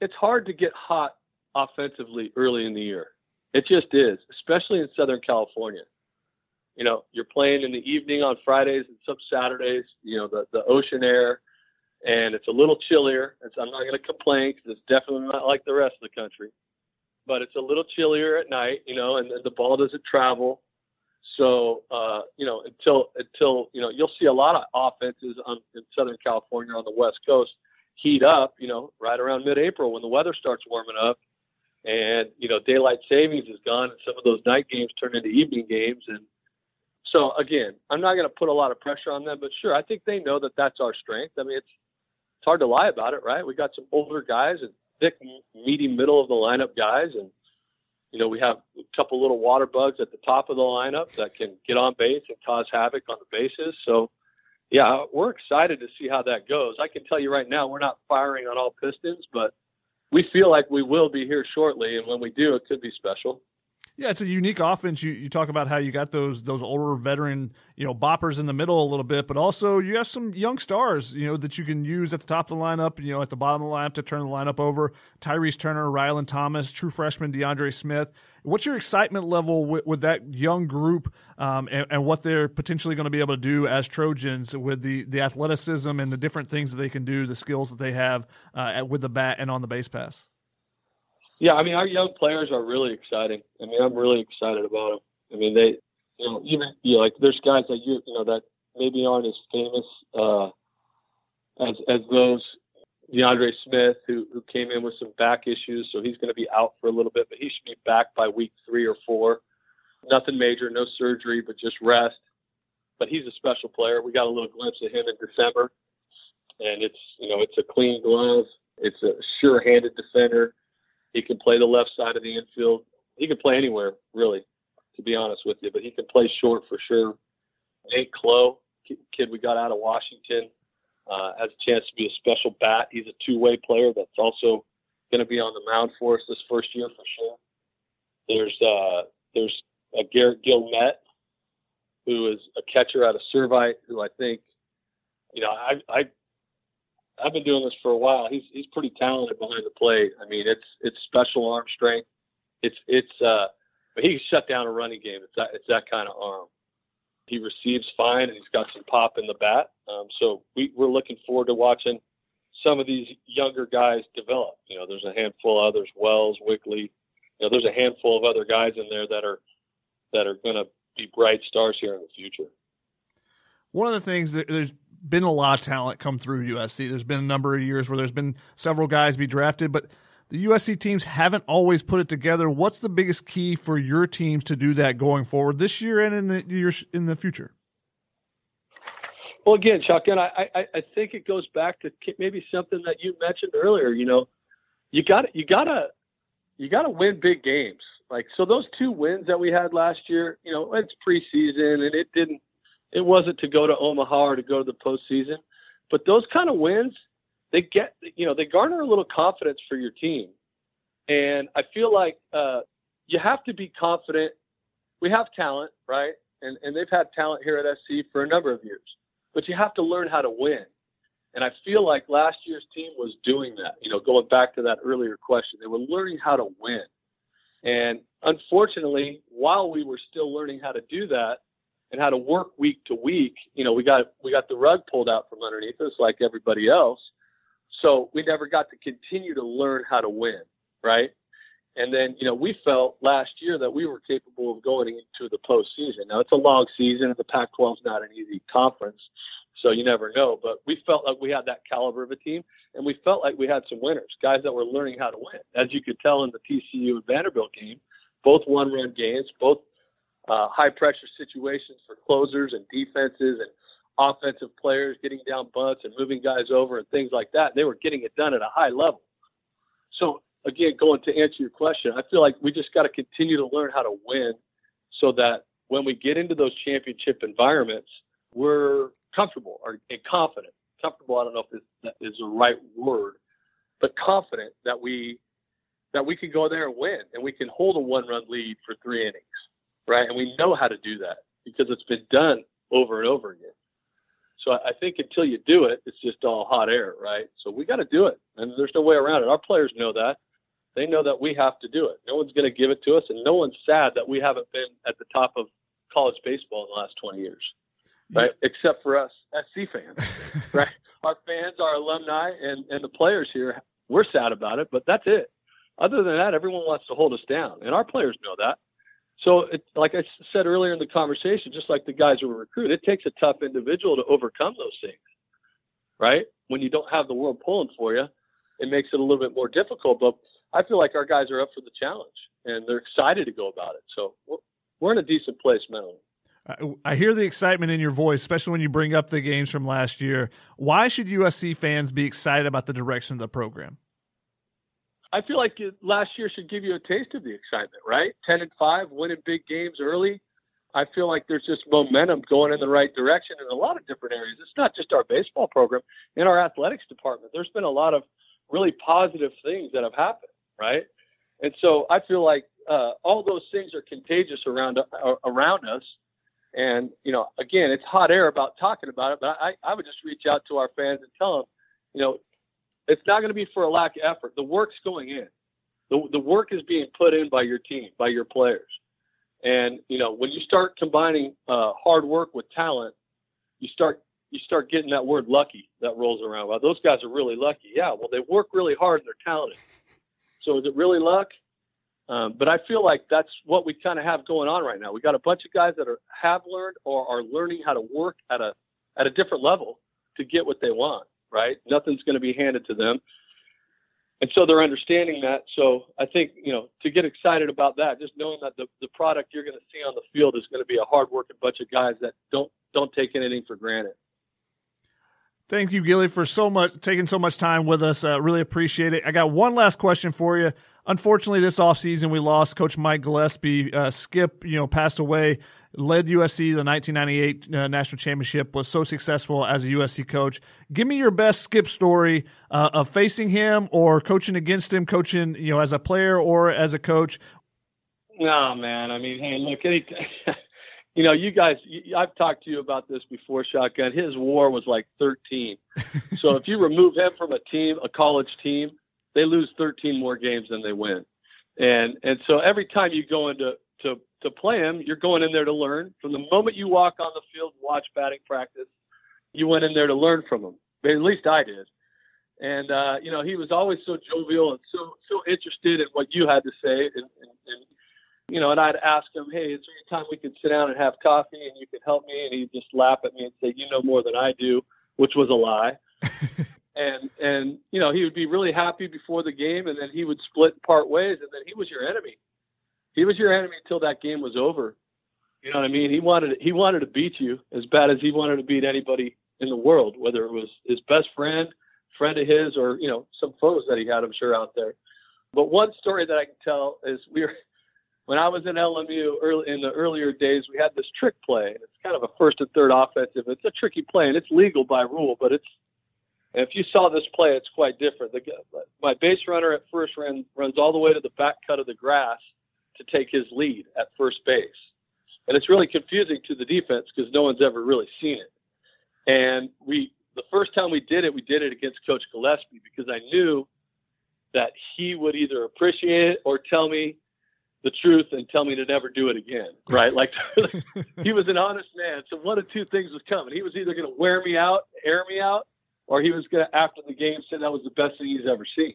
it's hard to get hot offensively early in the year. It just is, especially in Southern California. You know, you're playing in the evening on Fridays and some Saturdays, you know, the, the ocean air, and it's a little chillier. So I'm not going to complain because it's definitely not like the rest of the country. But it's a little chillier at night, you know, and the ball doesn't travel so uh, you know, until until you know, you'll see a lot of offenses on, in Southern California on the West Coast heat up. You know, right around mid-April when the weather starts warming up, and you know, daylight savings is gone, and some of those night games turn into evening games. And so again, I'm not going to put a lot of pressure on them, but sure, I think they know that that's our strength. I mean, it's it's hard to lie about it, right? We got some older guys and thick, meaty middle of the lineup guys, and you know, we have a couple little water bugs at the top of the lineup that can get on base and cause havoc on the bases. So, yeah, we're excited to see how that goes. I can tell you right now, we're not firing on all pistons, but we feel like we will be here shortly. And when we do, it could be special. Yeah, it's a unique offense. You you talk about how you got those those older veteran you know boppers in the middle a little bit, but also you have some young stars you know that you can use at the top of the lineup, you know at the bottom of the lineup to turn the lineup over. Tyrese Turner, Rhylan Thomas, true freshman DeAndre Smith. What's your excitement level with, with that young group um, and, and, what they're potentially going to be able to do as Trojans with the the athleticism and the different things that they can do, the skills that they have uh, with the bat and on the base pass? Yeah, I mean, our young players are really exciting. I mean, I'm really excited about them. I mean, they, you know, even you know, like there's guys that you, you know, that maybe aren't as famous uh, as as those. DeAndre Smith, who who came in with some back issues, so he's going to be out for a little bit, but he should be back by week three or four. Nothing major, no surgery, but just rest. But he's a special player. We got a little glimpse of him in December, and it's you know it's a clean glove. It's a sure-handed defender he can play the left side of the infield. He can play anywhere, really, to be honest with you. But he can play short for sure. Nate Clough, kid we got out of Washington, uh, has a chance to be a special bat. He's a two-way player that's also going to be on the mound for us this first year for sure. There's uh, there's a Garrett Guillemette, who is a catcher out of Servite, who I think, you know, I I I've been doing this for a while. He's he's pretty talented behind the plate. I mean, it's it's special arm strength. It's it's uh, he shut down a running game. It's that it's that kind of arm. He receives fine, and he's got some pop in the bat. Um, so we, we're looking forward to watching some of these younger guys develop. You know, there's a handful of others, Wells, Wickley. You know, there's a handful of other guys in there that are that are going to be bright stars here in the future. One of the things that there's been a lot of talent come through USC. There's been a number of years where there's been several guys be drafted, but the USC teams haven't always put it together. What's the biggest key for your teams to do that going forward this year and in the years in the future? Well, again, Chuck, and I, I, I think it goes back to maybe something that you mentioned earlier. You know, you got you gotta you gotta win big games. Like so, those two wins that we had last year. You know, it's preseason and it didn't it wasn't to go to Omaha or to go to the postseason, but those kind of wins they get you know they garner a little confidence for your team, and I feel like uh, you have to be confident. We have talent, right? And and they've had talent here at SC for a number of years, but you have to learn how to win. And I feel like last year's team was doing that. You know, going back to that earlier question, they were learning how to win. And unfortunately, while we were still learning how to do that and how to work week to week, you know, we got we got the rug pulled out from underneath us like everybody else. So we never got to continue to learn how to win, right? And then, you know, we felt last year that we were capable of going into the postseason. Now it's a long season, and the Pac-12 is not an easy conference, so you never know. But we felt like we had that caliber of a team, and we felt like we had some winners, guys that were learning how to win. As you could tell in the TCU and Vanderbilt game, both one-run games, both uh, high-pressure situations for closers and defenses, and offensive players getting down bunts and moving guys over and things like that. They were getting it done at a high level. So again, going to answer your question, I feel like we just got to continue to learn how to win so that when we get into those championship environments, we're comfortable or and confident. Comfortable, I don't know if that is the right word, but confident that we that we can go there and win and we can hold a one run lead for three innings. Right. And we know how to do that because it's been done over and over again. So I think until you do it, it's just all hot air, right? So we got to do it, and there's no way around it. Our players know that. They know that we have to do it. No one's going to give it to us, and no one's sad that we haven't been at the top of college baseball in the last 20 years, right? Yeah. Except for us SC fans, right? Our fans, our alumni, and and the players here, we're sad about it, but that's it. Other than that, everyone wants to hold us down, and our players know that. So, it, like I said earlier in the conversation, just like the guys who were recruited, it takes a tough individual to overcome those things, right? When you don't have the world pulling for you, it makes it a little bit more difficult. But I feel like our guys are up for the challenge and they're excited to go about it. So we're, we're in a decent place mentally. I hear the excitement in your voice, especially when you bring up the games from last year. Why should USC fans be excited about the direction of the program? I feel like last year should give you a taste of the excitement, right? Ten and five, winning big games early. I feel like there's just momentum going in the right direction in a lot of different areas. It's not just our baseball program. In our athletics department, there's been a lot of really positive things that have happened, right? And so I feel like uh, all those things are contagious around uh, around us. And you know, again, it's hot air about talking about it, but I, I would just reach out to our fans and tell them, you know, it's not going to be for a lack of effort. The work's going in. The, the work is being put in by your team, by your players. And you know, when you start combining uh, hard work with talent, you start you start getting that word lucky that rolls around. Well, those guys are really lucky. Yeah, well, they work really hard and they're talented. So is it really luck? Um, but I feel like that's what we kind of have going on right now. We got a bunch of guys that are have learned or are learning how to work at a at a different level to get what they want right? Nothing's going to be handed to them. And so they're understanding that. So I think, you know, to get excited about that, just knowing that the, the product you're going to see on the field is going to be a hardworking bunch of guys that don't don't take anything for granted. Thank you, Gilly, for so much taking so much time with us. Uh, really appreciate it. I got one last question for you. Unfortunately, this offseason we lost Coach Mike Gillespie. Uh, Skip, you know, passed away led USC the 1998 uh, national championship, was so successful as a USC coach. Give me your best Skip story uh, of facing him or coaching against him, coaching you know as a player or as a coach. No, man. I mean, hey, look, any, you know, you guys, I've talked to you about this before, Shotgun. His WAR was like 13. so if you remove him from a team, a college team, they lose 13 more games than they win. And and so every time you go into to to play them, you're going in there to learn. From the moment you walk on the field, watch batting practice, you went in there to learn from him. At least I did. And uh, you know, he was always so jovial and so so interested in what you had to say. And, and, and you know, and I'd ask him, "Hey, is there any time we could sit down and have coffee and you could help me?" And he'd just laugh at me and say, "You know more than I do," which was a lie. and and you know, he would be really happy before the game, and then he would split part ways, and then he was your enemy. He was your enemy until that game was over. You know what I mean? He wanted he wanted to beat you as bad as he wanted to beat anybody in the world, whether it was his best friend, friend of his, or you know some foes that he had, I'm sure out there. But one story that I can tell is we were when I was in LMU early in the earlier days, we had this trick play. It's kind of a first and third offensive. It's a tricky play, and it's legal by rule, but it's if you saw this play, it's quite different. The, my base runner at first ran, runs all the way to the back cut of the grass to take his lead at first base. And it's really confusing to the defense because no one's ever really seen it. And we, the first time we did it, we did it against Coach Gillespie because I knew that he would either appreciate it or tell me the truth and tell me to never do it again. Right? Like he was an honest man. So one of two things was coming. He was either going to wear me out, air me out, or he was going to, after the game, say that was the best thing he's ever seen.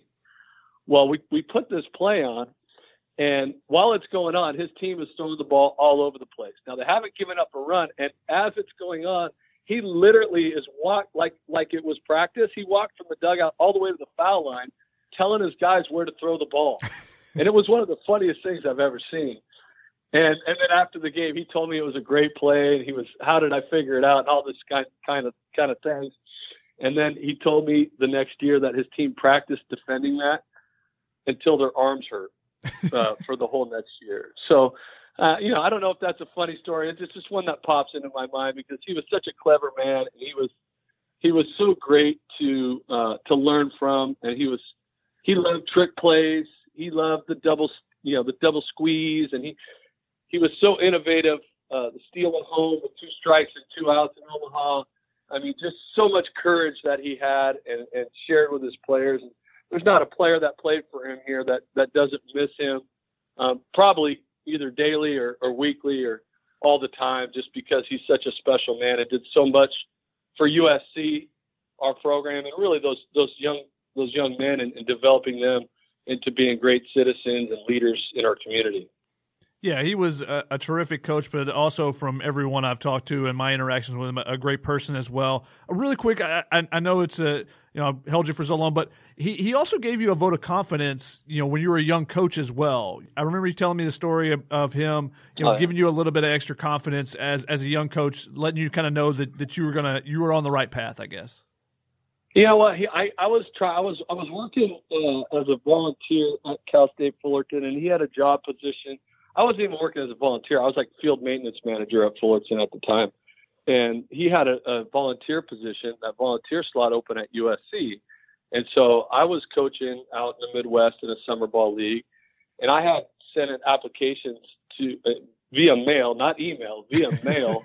Well, we, we put this play on, and while it's going on, his team is throwing the ball all over the place. Now they haven't given up a run, and as it's going on, he literally is walked like like it was practice. He walked from the dugout all the way to the foul line, telling his guys where to throw the ball, and it was one of the funniest things I've ever seen. And and then after the game, he told me it was a great play, and he was how did I figure it out, and all this kind kind of kind of things. And then he told me the next year that his team practiced defending that until their arms hurt uh, for the whole next year. So uh, you know, I don't know if that's a funny story. It's just one that pops into my mind because he was such a clever man. And he was he was so great to uh, to learn from, and he was he loved trick plays. He loved the double you know the double squeeze, and he he was so innovative. Uh, the steal at home with two strikes and two outs in Omaha. I mean, just so much courage that he had and, and shared with his players. And there's not a player that played for him here that that doesn't miss him. Um, probably either daily or, or weekly or all the time just because he's such a special man and did so much for USC, our program, and really those those young those young men and, and developing them into being great citizens and leaders in our community. Yeah, he was a, a, terrific coach, but also from everyone I've talked to and my interactions with him, a great person as well. A really quick, I, I, I know it's a you know held you for so long, but he he also gave you a vote of confidence. You know when you were a young coach as well. I remember you telling me the story of, of him, you know, oh, giving you a little bit of extra confidence as as a young coach, letting you kind of know that that you were gonna you were on the right path. I guess. Yeah, well. He, I I was try I was I was working uh, as a volunteer at Cal State Fullerton, and he had a job position I wasn't even working as a volunteer. I was like field maintenance manager at Fullerton at the time. And he had a, a volunteer position, that volunteer slot open at USC. And so I was coaching out in the Midwest in a summer ball league. And I had sent in applications to uh, via mail, not email, via mail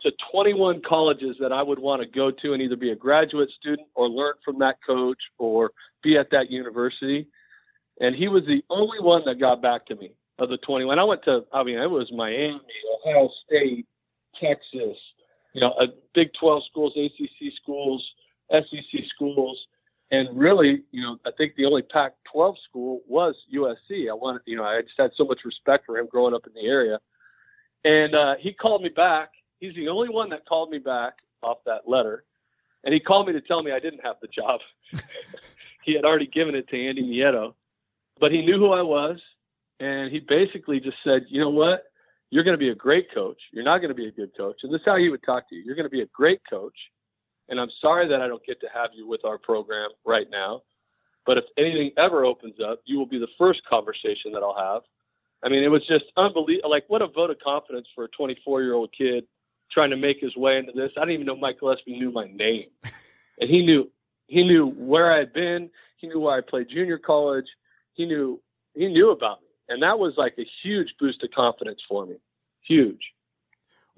to 21 colleges that I would want to go to and either be a graduate student or learn from that coach or be at that university. And he was the only one that got back to me of the 21. I went to, I mean, it was Miami, Ohio State, Texas, you know, Big 12 schools, ACC schools, SEC schools, and really, you know, I think the only Pac-12 school was USC. I wanted, you know, I just had so much respect for him growing up in the area, and uh, he called me back. He's the only one that called me back off that letter, and he called me to tell me I didn't have the job. he had already given it to Andy Nieto, but he knew who I was and he basically just said, you know what? You're going to be a great coach. You're not going to be a good coach. And this is how he would talk to you. You're going to be a great coach. And I'm sorry that I don't get to have you with our program right now. But if anything ever opens up, you will be the first conversation that I'll have. I mean, it was just unbelievable. Like, what a vote of confidence for a 24 year old kid trying to make his way into this. I didn't even know Mike Gillespie knew my name. And he knew, he knew where I had been. He knew where I played junior college. He knew, he knew about me and that was like a huge boost of confidence for me. Huge.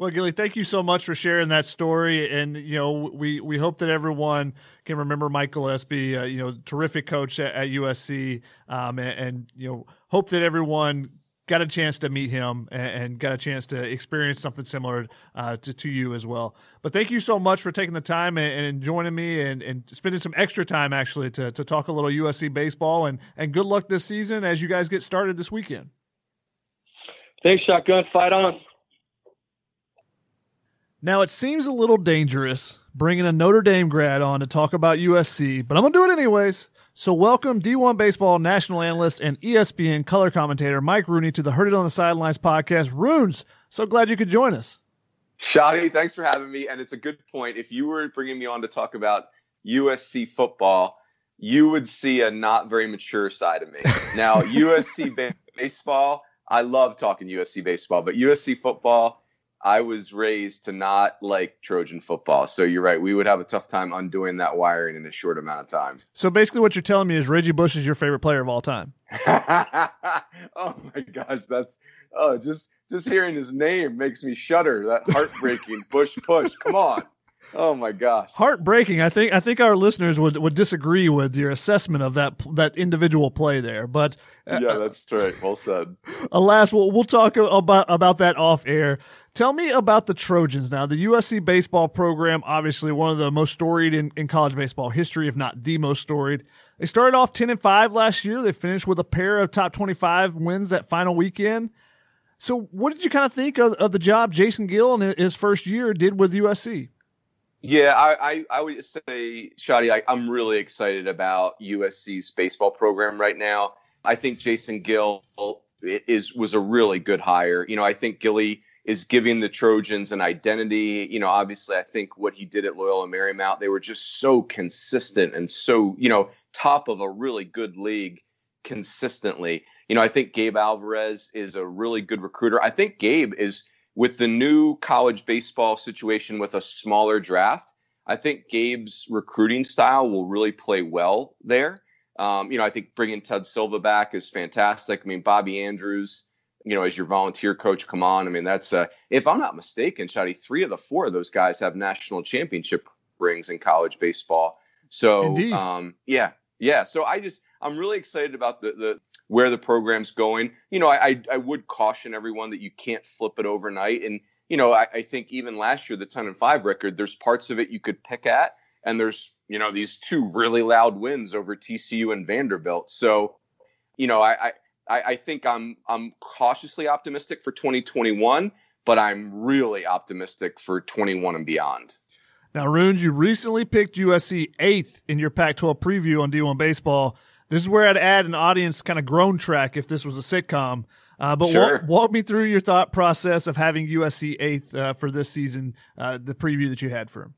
Well, Gilly, thank you so much for sharing that story, and you know we we hope that everyone can remember Mike Gillespie, uh, you know, terrific coach at, at USC, um, and, and, you know hope that everyone got a chance to meet him and, and got a chance to experience something similar uh, to, to you as well. But thank you so much for taking the time and, and joining me and, and spending some extra time actually to, to talk a little USC baseball and, and good luck this season as you guys get started this weekend. Thanks, Shotgun. Fight on. Now, it seems a little dangerous bringing a Notre Dame grad on to talk about USC, but I'm going to do it anyways. So, welcome D1 Baseball national analyst and ESPN color commentator Mike Rooney to the Heard It on the Sidelines podcast. Runes, so glad you could join us. Shotty, thanks for having me. And it's a good point. If you were bringing me on to talk about USC football, you would see a not very mature side of me. Now, USC baseball, I love talking USC baseball, but USC football, I was raised to not like Trojan football. So you're right. We would have a tough time undoing that wiring in a short amount of time. So basically, what you're telling me is Reggie Bush is your favorite player of all time. oh my gosh, that's oh just just hearing his name makes me shudder. That heartbreaking Bush push. Come on. Oh my gosh. Heartbreaking. I think I think our listeners would, would disagree with your assessment of that that individual play there. But uh, Yeah, that's right. Well said. Alas, we'll we'll talk about about that off air. Tell me about the Trojans now. The USC baseball program, obviously one of the most storied in, in college baseball history, if not the most storied. They started off 10 and 5 last year. They finished with a pair of top 25 wins that final weekend. So, what did you kind of think of, of the job Jason Gill in his first year did with USC? Yeah, I, I, I would say, Shotty, I, I'm really excited about USC's baseball program right now. I think Jason Gill is was a really good hire. You know, I think Gilly is giving the Trojans an identity. You know, obviously, I think what he did at Loyola Marymount, they were just so consistent and so, you know, top of a really good league consistently. You know, I think Gabe Alvarez is a really good recruiter. I think Gabe is with the new college baseball situation with a smaller draft, I think Gabe's recruiting style will really play well there. Um, you know, I think bringing Ted Silva back is fantastic. I mean, Bobby Andrews, you know, as your volunteer coach, come on. I mean, that's uh, if I'm not mistaken, Shotty, three of the four of those guys have national championship rings in college baseball. So, um, yeah, yeah. So I just I'm really excited about the the where the program's going. You know, I, I would caution everyone that you can't flip it overnight. And, you know, I, I think even last year, the 10 and 5 record, there's parts of it you could pick at. And there's, you know, these two really loud wins over TCU and Vanderbilt. So, you know, I, I, I think I'm I'm cautiously optimistic for 2021, but I'm really optimistic for 21 and beyond. Now, Runes, you recently picked USC eighth in your Pac 12 preview on D1 Baseball. This is where I'd add an audience kind of groan track if this was a sitcom. Uh, but sure. walk, walk, me through your thought process of having USC eighth uh, for this season, uh, the preview that you had for him.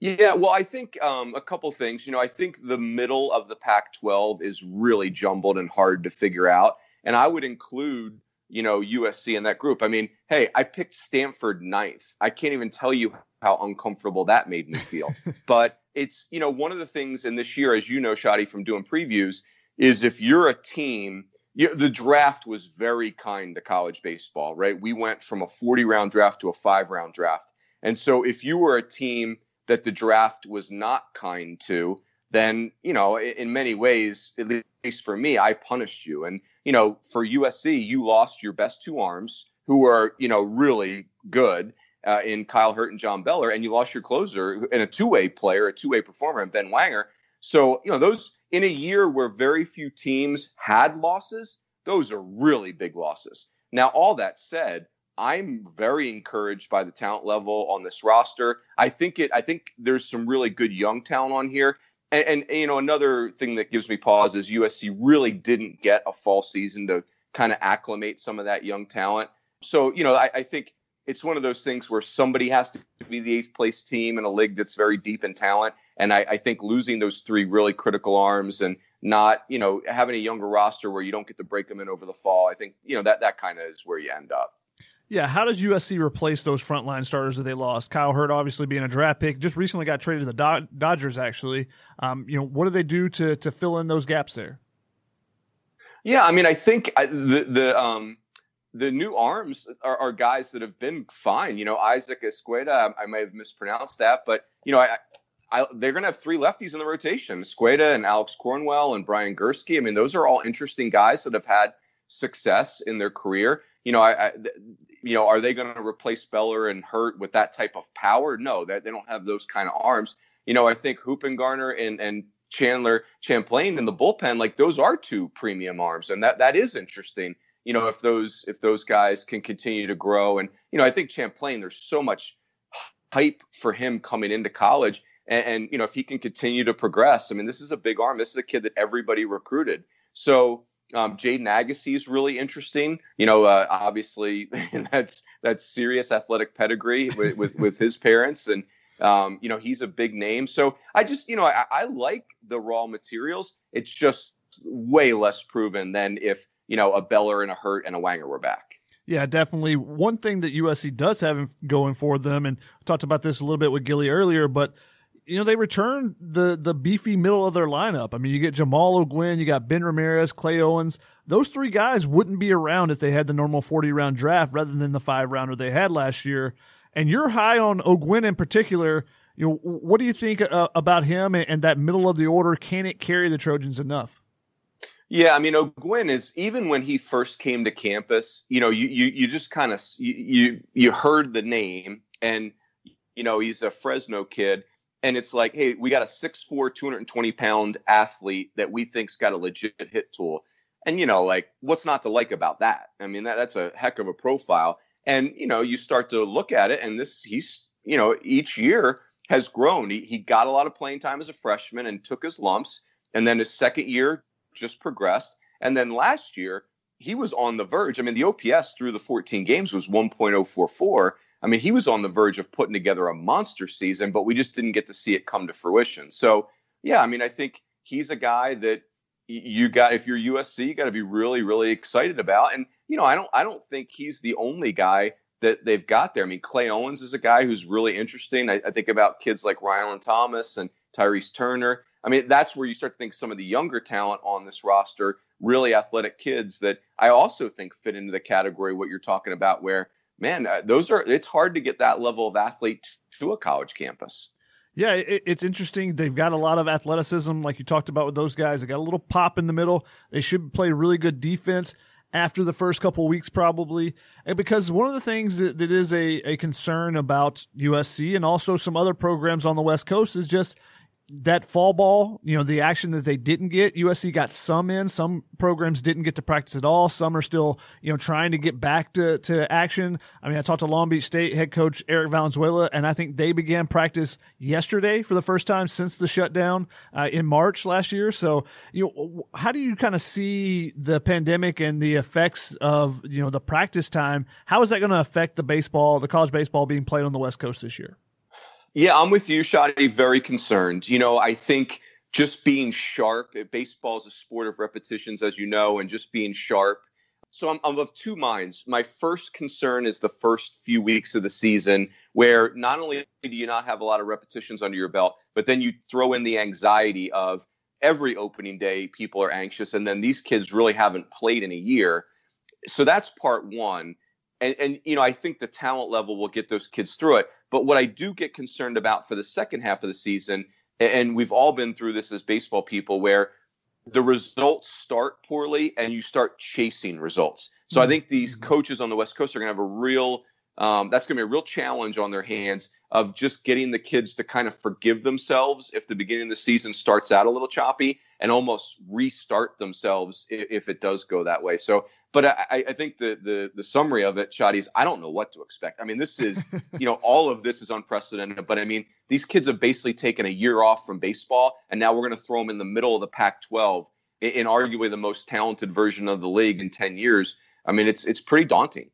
Yeah, well, I think um, a couple things. You know, I think the middle of the Pac 12 is really jumbled and hard to figure out. And I would include, you know, USC in that group. I mean, hey, I picked Stanford ninth. I can't even tell you how uncomfortable that made me feel. but it's you know one of the things in this year, as you know, Shotty, from doing previews, is if you're a team. You, the draft was very kind to college baseball, right? We went from a 40 round draft to a five round draft. And so if you were a team that the draft was not kind to, then, you know, in many ways, at least for me, I punished you. And, you know, for USC, you lost your best two arms who are, you know, really good uh, in Kyle Hurt and John Beller, and you lost your closer and a two-way player, a two-way performer, and Ben Wanger. So you know those in a year where very few teams had losses, those are really big losses. Now, all that said, I'm very encouraged by the talent level on this roster. I think it. I think there's some really good young talent on here. And, and, you know, another thing that gives me pause is USC really didn't get a fall season to kind of acclimate some of that young talent. So, you know, I, I think it's one of those things where somebody has to be the eighth place team in a league that's very deep in talent. And I, I, think losing those three really critical arms and not, you know, having a younger roster where you don't get to break them in over the fall, I think, you know, that that kind of is where you end up. Yeah, how does USC replace those frontline starters that they lost? Kyle Hurt, obviously being a draft pick, just recently got traded to the Dodgers. Actually, um, you know, what do they do to to fill in those gaps there? Yeah, I mean, I think the the um, the new arms are, are, guys that have been fine. You know, Isaac Esqueda, um, I, I may have mispronounced that, but you know, I, I, they're going to have three lefties in the rotation: Esqueda and Alex Cornwell and Brian Gursky. I mean, those are all interesting guys that have had success in their career. You know, I, you know, are they going to replace Beller and Hurt with that type of power? No, that they don't have those kind of arms. You know, I think Hoopengarner and and Chandler Champlain in the bullpen, like those are two premium arms, and that that is interesting. You know, if those if those guys can continue to grow, and you know, I think Champlain, there's so much hype for him coming into college, and, and you know, if he can continue to progress, I mean, this is a big arm. This is a kid that everybody recruited. So um, Jaden Agassi is really interesting. You know, uh, obviously that's that's serious athletic pedigree with, with, with his parents, and um, you know he's a big name. So I just you know I, I like the raw materials. It's just way less proven than if you know a Beller and a Hurt and a Wanger were back. Yeah, definitely. One thing that USC does have going for them, and I talked about this a little bit with Gilly earlier, but you know, they return the the beefy middle of their lineup. I mean, you get Jamal O'Guinn, you got Ben Ramirez, Clay Owens. Those three guys wouldn't be around if they had the normal 40 round draft rather than the five rounder they had last year. And you're high on O'Guinn in particular. You know, what do you think uh, about him and, and that middle of the order? Can it carry the Trojans enough? Yeah, I mean, O'Guinn is even when he first came to campus, you know, you you, you just kind of you you heard the name, and you know he's a Fresno kid, and it's like, hey, we got a 6'4", 220 pound athlete that we think's got a legit hit tool. And you know, like, what's not to like about that? I mean, that, that's a heck of a profile. And you know, you start to look at it, and this he's you know each year has grown. He he got a lot of playing time as a freshman and took his lumps, and then his second year just progressed, and then last year he was on the verge. I mean, the OPS through the 14 games was 1.044 I mean, he was on the verge of putting together a monster season, but we just didn't get to see it come to fruition. So, yeah, I mean, I think he's a guy that you got if you're USC, you got to be really, really excited about. And you know, I don't, I don't think he's the only guy that they've got there. I mean, Clay Owens is a guy who's really interesting. I, I think about kids like Rhylan Thomas and Tyrese Turner. I mean, that's where you start to think some of the younger talent on this roster, really athletic kids that I also think fit into the category what you're talking about, where man, uh, those are it's hard to get that level of athlete to a college campus. Yeah, it, it's interesting. They've got a lot of athleticism, like you talked about with those guys. They got a little pop in the middle. They should play really good defense after the first couple weeks, probably. And because one of the things that, that is a, a concern about USC and also some other programs on the West Coast is just that fall ball, you know, the action that they didn't get, USC got some in. Some programs didn't get to practice at all. Some are still, you know, trying to get back to, to action. I mean, I talked to Long Beach State head coach Eric Valenzuela, and I think they began practice yesterday for the first time since the shutdown uh, in March last year. So, you know, how do you kind of see the pandemic and the effects of, you know, the practice time? How is that going to affect the baseball, the college baseball being played on the West Coast this year? Yeah, I'm with you, Shadi. Very concerned. You know, I think just being sharp. Eh, baseball is a sport of repetitions, as you know, and just being sharp. So I'm, I'm of two minds. My first concern is the first few weeks of the season, where not only do you not have a lot of repetitions under your belt, but then you throw in the anxiety of every opening day, people are anxious, and then these kids really haven't played in a year. So that's part one. And, and you know, I think the talent level will get those kids through it. But what I do get concerned about for the second half of the season, and we've all been through this as baseball people, where the results start poorly and you start chasing results. So mm-hmm. I think these mm-hmm. coaches on the West Coast are going to have a real um, that's going to be a real challenge on their hands of just getting the kids to kind of forgive themselves if the beginning of the season starts out a little choppy and almost restart themselves if, if it does go that way. So, but I, I think the, the the summary of it, Shadi, is I don't know what to expect. I mean, this is you know all of this is unprecedented. But I mean, these kids have basically taken a year off from baseball, and now we're going to throw them in the middle of the Pac-12 in, in arguably the most talented version of the league in ten years. I mean, it's it's pretty daunting.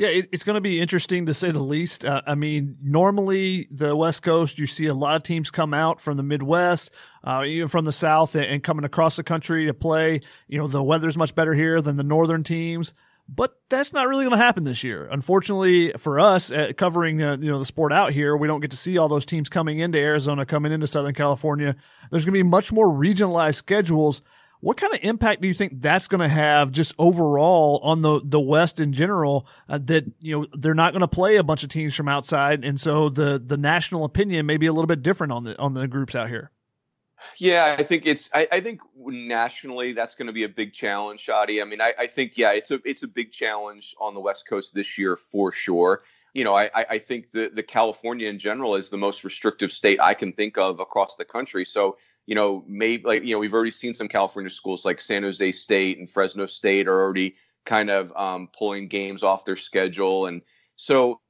Yeah, it's going to be interesting to say the least. Uh, I mean, normally the West Coast, you see a lot of teams come out from the Midwest, uh, even from the South, and coming across the country to play. You know, the weather's much better here than the northern teams, but that's not really going to happen this year. Unfortunately for us, uh, covering uh, you know the sport out here, we don't get to see all those teams coming into Arizona, coming into Southern California. There's going to be much more regionalized schedules what kind of impact do you think that's going to have just overall on the, the West in general? Uh, that, you know, they're not going to play a bunch of teams from outside. And so the, the national opinion may be a little bit different on the, on the groups out here. Yeah, I think it's. I, I think nationally that's going to be a big challenge, Shadi. I mean, I, I, think yeah, it's a it's a big challenge on the West Coast this year for sure. You know, I I think the the California in general is the most restrictive state I can think of across the country. So you know, maybe like you know, we've already seen some California schools like San Jose State and Fresno State are already kind of um, pulling games off their schedule, and so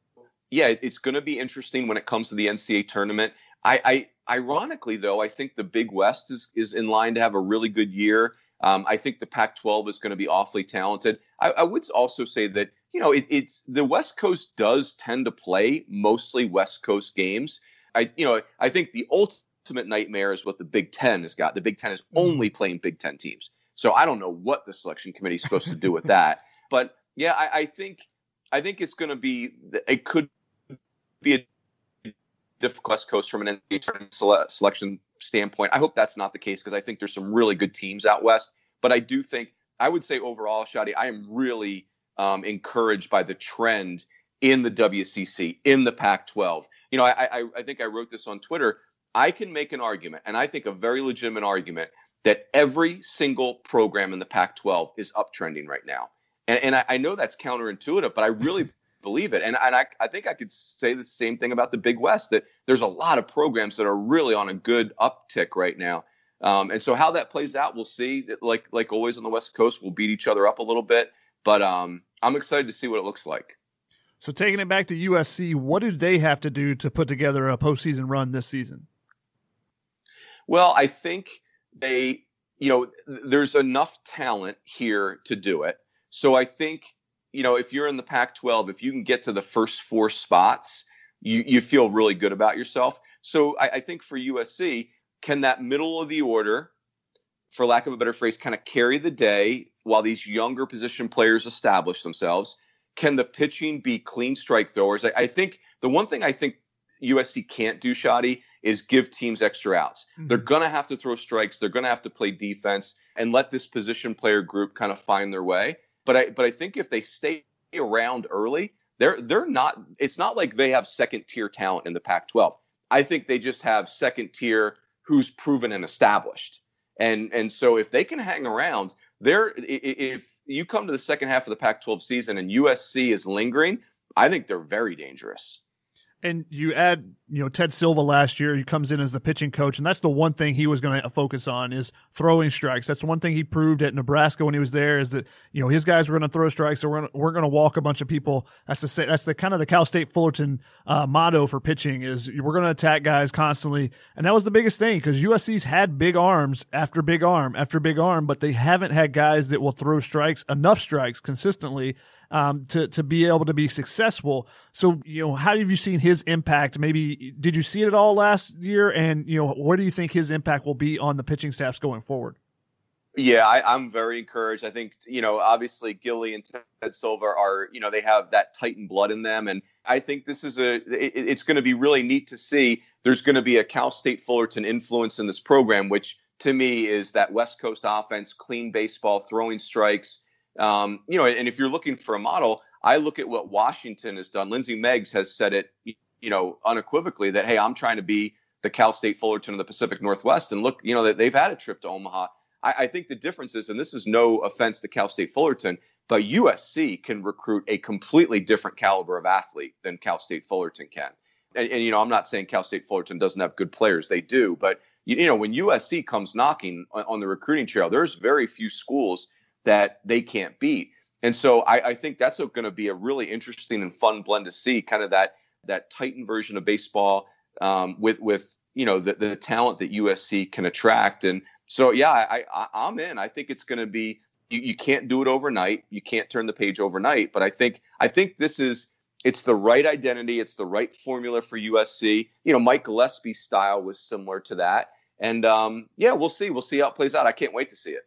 yeah, it's going to be interesting when it comes to the NCAA tournament. I, I ironically though, I think the Big West is is in line to have a really good year. Um, I think the Pac-12 is going to be awfully talented. I, I would also say that you know it, it's the West Coast does tend to play mostly West Coast games. I you know I think the ultimate nightmare is what the Big Ten has got. The Big Ten is mm-hmm. only playing Big Ten teams, so I don't know what the selection committee is supposed to do with that. But yeah, I, I think I think it's going to be it could be a difficult West Coast from an NBA selection standpoint. I hope that's not the case because I think there's some really good teams out west. But I do think I would say overall, Shadi, I am really um, encouraged by the trend in the WCC in the Pac-12. You know, I, I I think I wrote this on Twitter. I can make an argument, and I think a very legitimate argument that every single program in the Pac-12 is uptrending right now. And, and I, I know that's counterintuitive, but I really believe it. And, and I, I think I could say the same thing about the Big West that there's a lot of programs that are really on a good uptick right now. Um, and so how that plays out, we'll see. Like like always on the West Coast, we'll beat each other up a little bit, but um, I'm excited to see what it looks like. So taking it back to USC, what do they have to do to put together a postseason run this season? Well, I think they, you know, there's enough talent here to do it. So I think you know, if you're in the Pac 12, if you can get to the first four spots, you, you feel really good about yourself. So I, I think for USC, can that middle of the order, for lack of a better phrase, kind of carry the day while these younger position players establish themselves? Can the pitching be clean strike throwers? I, I think the one thing I think USC can't do, Shoddy, is give teams extra outs. Mm-hmm. They're going to have to throw strikes. They're going to have to play defense and let this position player group kind of find their way. But I but I think if they stay around early, they're they're not. It's not like they have second tier talent in the Pac-12. I think they just have second tier who's proven and established. And and so if they can hang around, they're if you come to the second half of the Pac-12 season and USC is lingering, I think they're very dangerous. And you add, you know, Ted Silva last year, he comes in as the pitching coach, and that's the one thing he was going to focus on is throwing strikes. That's the one thing he proved at Nebraska when he was there is that, you know, his guys were going to throw strikes, so we're gonna, we're going to walk a bunch of people. That's the that's the kind of the Cal State Fullerton uh, motto for pitching is we're going to attack guys constantly, and that was the biggest thing because USC's had big arms after big arm after big arm, but they haven't had guys that will throw strikes enough strikes consistently um, to to be able to be successful. So you know, how have you seen his impact? Maybe did you see it at all last year? And you know, where do you think his impact will be on the pitching staffs going forward? Yeah, I, am very encouraged. I think you know, obviously Gilly and Ted Silva are you know they have that Titan blood in them, and I think this is a it, it's going to be really neat to see. There's going to be a Cal State Fullerton influence in this program, which to me is that West Coast offense, clean baseball, throwing strikes, um, you know, and if you're looking for a model, I look at what Washington has done. Lindsay Meggs has said it, you know, unequivocally that hey, I'm trying to be the Cal State Fullerton of the Pacific Northwest, and look, you know, that they've had a trip to Omaha. I, I think the difference is, and this is no offense to Cal State Fullerton, but USC can recruit a completely different caliber of athlete than Cal State Fullerton can. And, and, you know, I'm not saying Cal State Fullerton doesn't have good players; they do. But you, you know, when USC comes knocking on, on, the recruiting trail, there's very few schools that they can't beat. And so I, I think that's going to be a really interesting and fun blend to see, kind of that that Titan version of baseball um, with with you know the, the talent that USC can attract. And so yeah, I, I I'm in. I think it's going to be. You, you can't do it overnight. You can't turn the page overnight. But I think I think this is it's the right identity. It's the right formula for USC. You know, Mike Gillespie's style was similar to that. And um, yeah, we'll see. We'll see how it plays out. I can't wait to see it.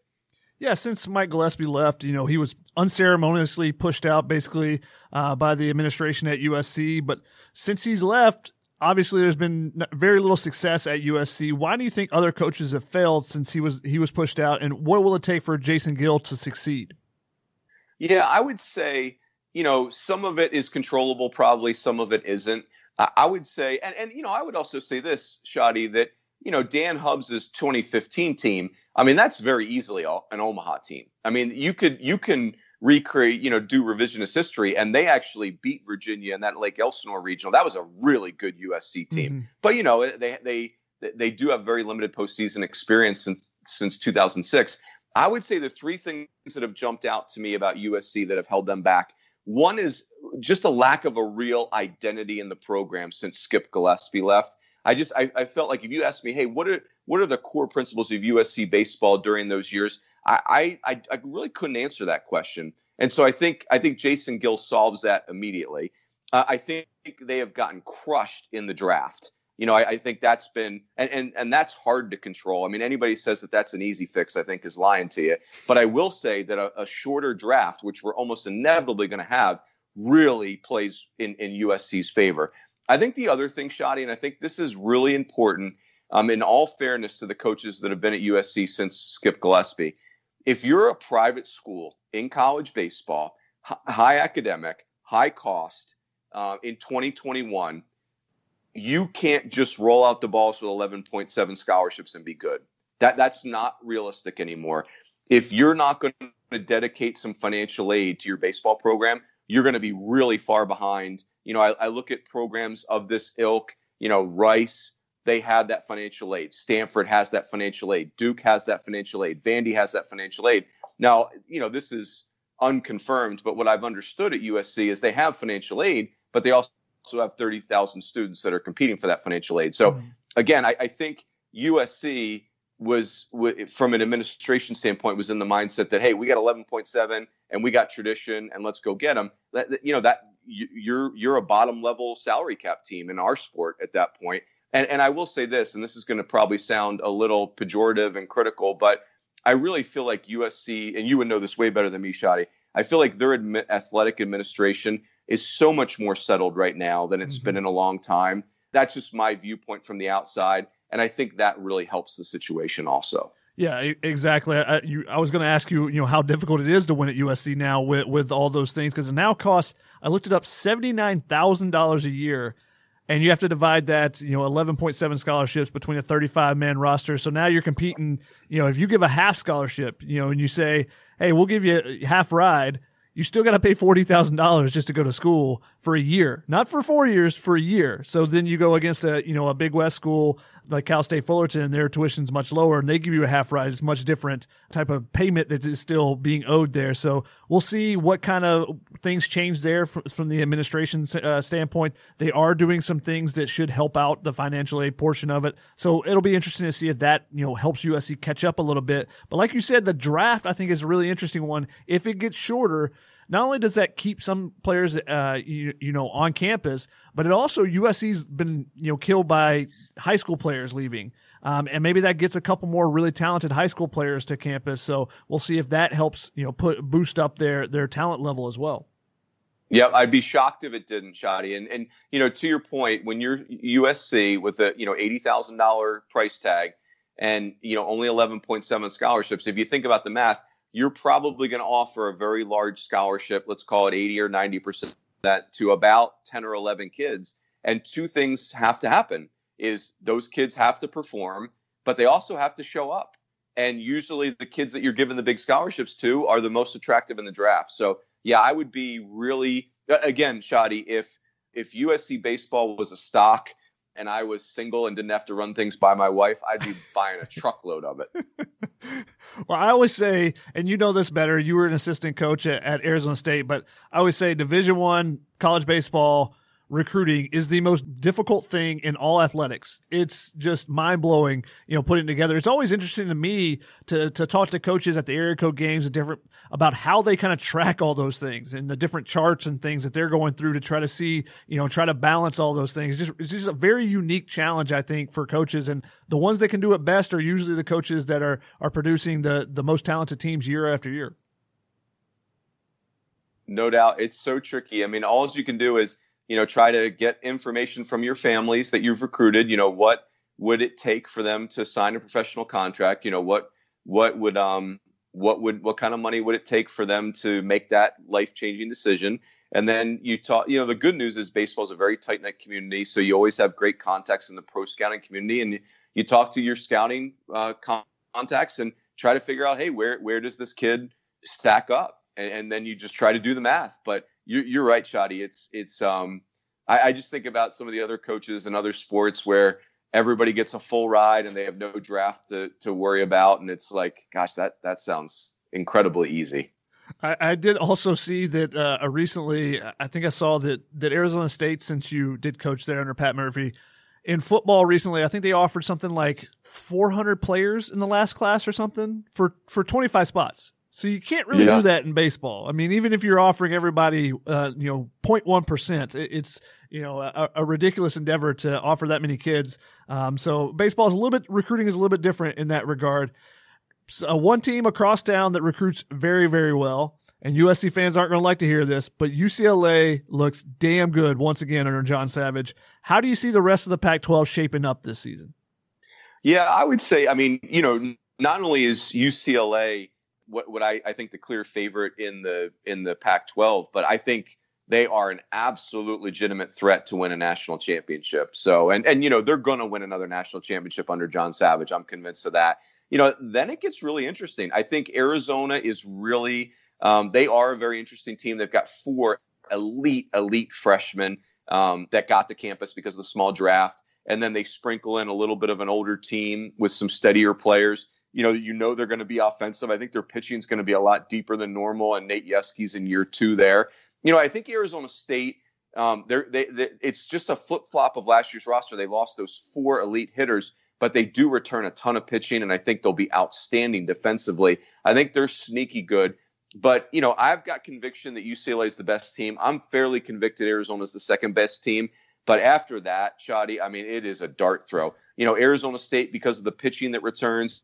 Yeah, since Mike Gillespie left, you know, he was unceremoniously pushed out basically uh, by the administration at USC. But since he's left, obviously there's been very little success at USC. Why do you think other coaches have failed since he was he was pushed out? And what will it take for Jason Gill to succeed? Yeah, I would say you know some of it is controllable, probably some of it isn't. I would say, and and you know, I would also say this, Shadi, that you know, Dan Hubbs's 2015 team, I mean, that's very easily an Omaha team. I mean, you could you can recreate, you know, do revisionist history, and they actually beat Virginia in that Lake Elsinore regional. That was a really good USC team. Mm-hmm. But you know, they they they do have very limited postseason experience since since 2006. I would say the three things that have jumped out to me about USC that have held them back. One is just a lack of a real identity in the program since Skip Gillespie left. I just I, I felt like if you asked me, hey, what are what are the core principles of USC baseball during those years? I I, I really couldn't answer that question, and so I think I think Jason Gill solves that immediately. Uh, I think they have gotten crushed in the draft. You know, I, I, think that's been and, and and that's hard to control. I mean, anybody says that that's an easy fix, I think, is lying to you. But I will say that a, a shorter draft, which we're almost inevitably going to have, really plays in in USC's favor. I think the other thing, Shotty, and I think this is really important, um, in all fairness to the coaches that have been at USC since Skip Gillespie, if you're a private school in college baseball, h- high academic, high cost, uh, in 2021, you can't just roll out the balls with 11.7 scholarships and be good. That that's not realistic anymore. If you're not going to dedicate some financial aid to your baseball program, you're going to be really far behind you know, I, I look at programs of this ilk, you know, Rice, they had that financial aid. Stanford has that financial aid. Duke has that financial aid. Vandy has that financial aid. Now, you know, this is unconfirmed, but what I've understood at USC is they have financial aid, but they also have 30,000 students that are competing for that financial aid. So, mm-hmm. again, I, I, think USC was, from an administration standpoint, was in the mindset that, hey, we got 11.7 and we got tradition and let's go get them. That, you know, that you're you're a bottom level salary cap team in our sport at that point. And and I will say this, and this is going to probably sound a little pejorative and critical, but I really feel like USC, and you would know this way better than me, Shotty. I feel like their admi- athletic administration is so much more settled right now than it's mm-hmm. been in a long time. That's just my viewpoint from the outside, and I think that really helps the situation also. Yeah, exactly. I, you, I was going to ask you, you know, how difficult it is to win at USC now with with all those things because it now costs. I looked it up, seventy nine thousand dollars a year, and you have to divide that, you know, eleven point seven scholarships between a thirty five man roster. So now you're competing. You know, if you give a half scholarship, you know, and you say, hey, we'll give you half ride you still got to pay $40,000 just to go to school for a year, not for four years, for a year. So then you go against a, you know, a big West school like Cal State Fullerton, their tuition's much lower and they give you a half ride. It's much different type of payment that is still being owed there. So we'll see what kind of things change there from, from the administration uh, standpoint. They are doing some things that should help out the financial aid portion of it. So it'll be interesting to see if that, you know, helps USC catch up a little bit. But like you said, the draft, I think is a really interesting one. If it gets shorter, not only does that keep some players, uh, you, you know, on campus, but it also USC's been you know killed by high school players leaving, um, and maybe that gets a couple more really talented high school players to campus. So we'll see if that helps you know put boost up their their talent level as well. Yeah, I'd be shocked if it didn't, Shotty. And and you know, to your point, when you're USC with a you know eighty thousand dollar price tag and you know only eleven point seven scholarships, if you think about the math, you're probably going to offer a very large scholarship, let's call it 80 or 90% that to about 10 or 11 kids. And two things have to happen is those kids have to perform, but they also have to show up. And usually the kids that you're giving the big scholarships to are the most attractive in the draft. So yeah, I would be really again, Shotty, if if USC baseball was a stock and I was single and didn't have to run things by my wife, I'd be buying a truckload of it. well, I always say, and you know this better. You were an assistant coach at, at Arizona State, but I always say Division One college baseball recruiting is the most difficult thing in all athletics. It's just mind blowing, you know, putting together. It's always interesting to me to, to talk to coaches at the area code games and different about how they kind of track all those things and the different charts and things that they're going through to try to see, you know, try to balance all those things. Just, it's just a very unique challenge, I think, for coaches. And the ones that can do it best are usually the coaches that are, are producing the, the most talented teams year after year. No doubt. It's so tricky. I mean, all you can do is, you know try to get information from your families that you've recruited you know what would it take for them to sign a professional contract you know what what would um what would what kind of money would it take for them to make that life changing decision and then you talk you know the good news is baseball is a very tight knit community so you always have great contacts in the pro scouting community and you talk to your scouting uh, contacts and try to figure out, hey, where where does this kid stack up? And, and then you just try to do the math. But you, you're right, Shotty. It's it's um, I, I just think about some of the other coaches in other sports where everybody gets a full ride and they have no draft to to worry about, and it's like, gosh, that that sounds incredibly easy. I, I did also see that uh, recently. I think I saw that that Arizona State, since you did coach there under Pat Murphy, in football recently, I think they offered something like 400 players in the last class or something for for 25 spots. So you can't really yeah. do that in baseball. I mean, even if you're offering everybody, uh, you know, 0.1 percent, it's you know a, a, ridiculous endeavor to offer that many kids. Um, so baseball is a little bit recruiting is a little bit different in that regard. So, uh, one team across town that recruits very very well and USC fans aren't going to like to hear this, but UCLA looks damn good once again under John Savage. How do you see the rest of the Pac 12 shaping up this season? Yeah, I would say, I mean, you know, not only is UCLA what, what I, I think the clear favorite in the in the Pac 12, but I think they are an absolute legitimate threat to win a national championship. So, and, and, you know, they're going to win another national championship under John Savage. I'm convinced of that. You know, then it gets really interesting. I think Arizona is really um, they are a very interesting team. They've got four elite, elite freshmen um, that got to campus because of the small draft. And then they sprinkle in a little bit of an older team with some steadier players. You know, you know they're going to be offensive. I think their pitching is going to be a lot deeper than normal. And Nate Yeskie's in year two there. You know, I think Arizona State, um, they're, they, they, it's just a flip flop of last year's roster. They lost those four elite hitters, but they do return a ton of pitching, and I think they'll be outstanding defensively. I think they're sneaky good. But you know, I've got conviction that UCLA is the best team. I'm fairly convicted Arizona is the second best team. But after that, Shotty, I mean, it is a dart throw. You know, Arizona State because of the pitching that returns.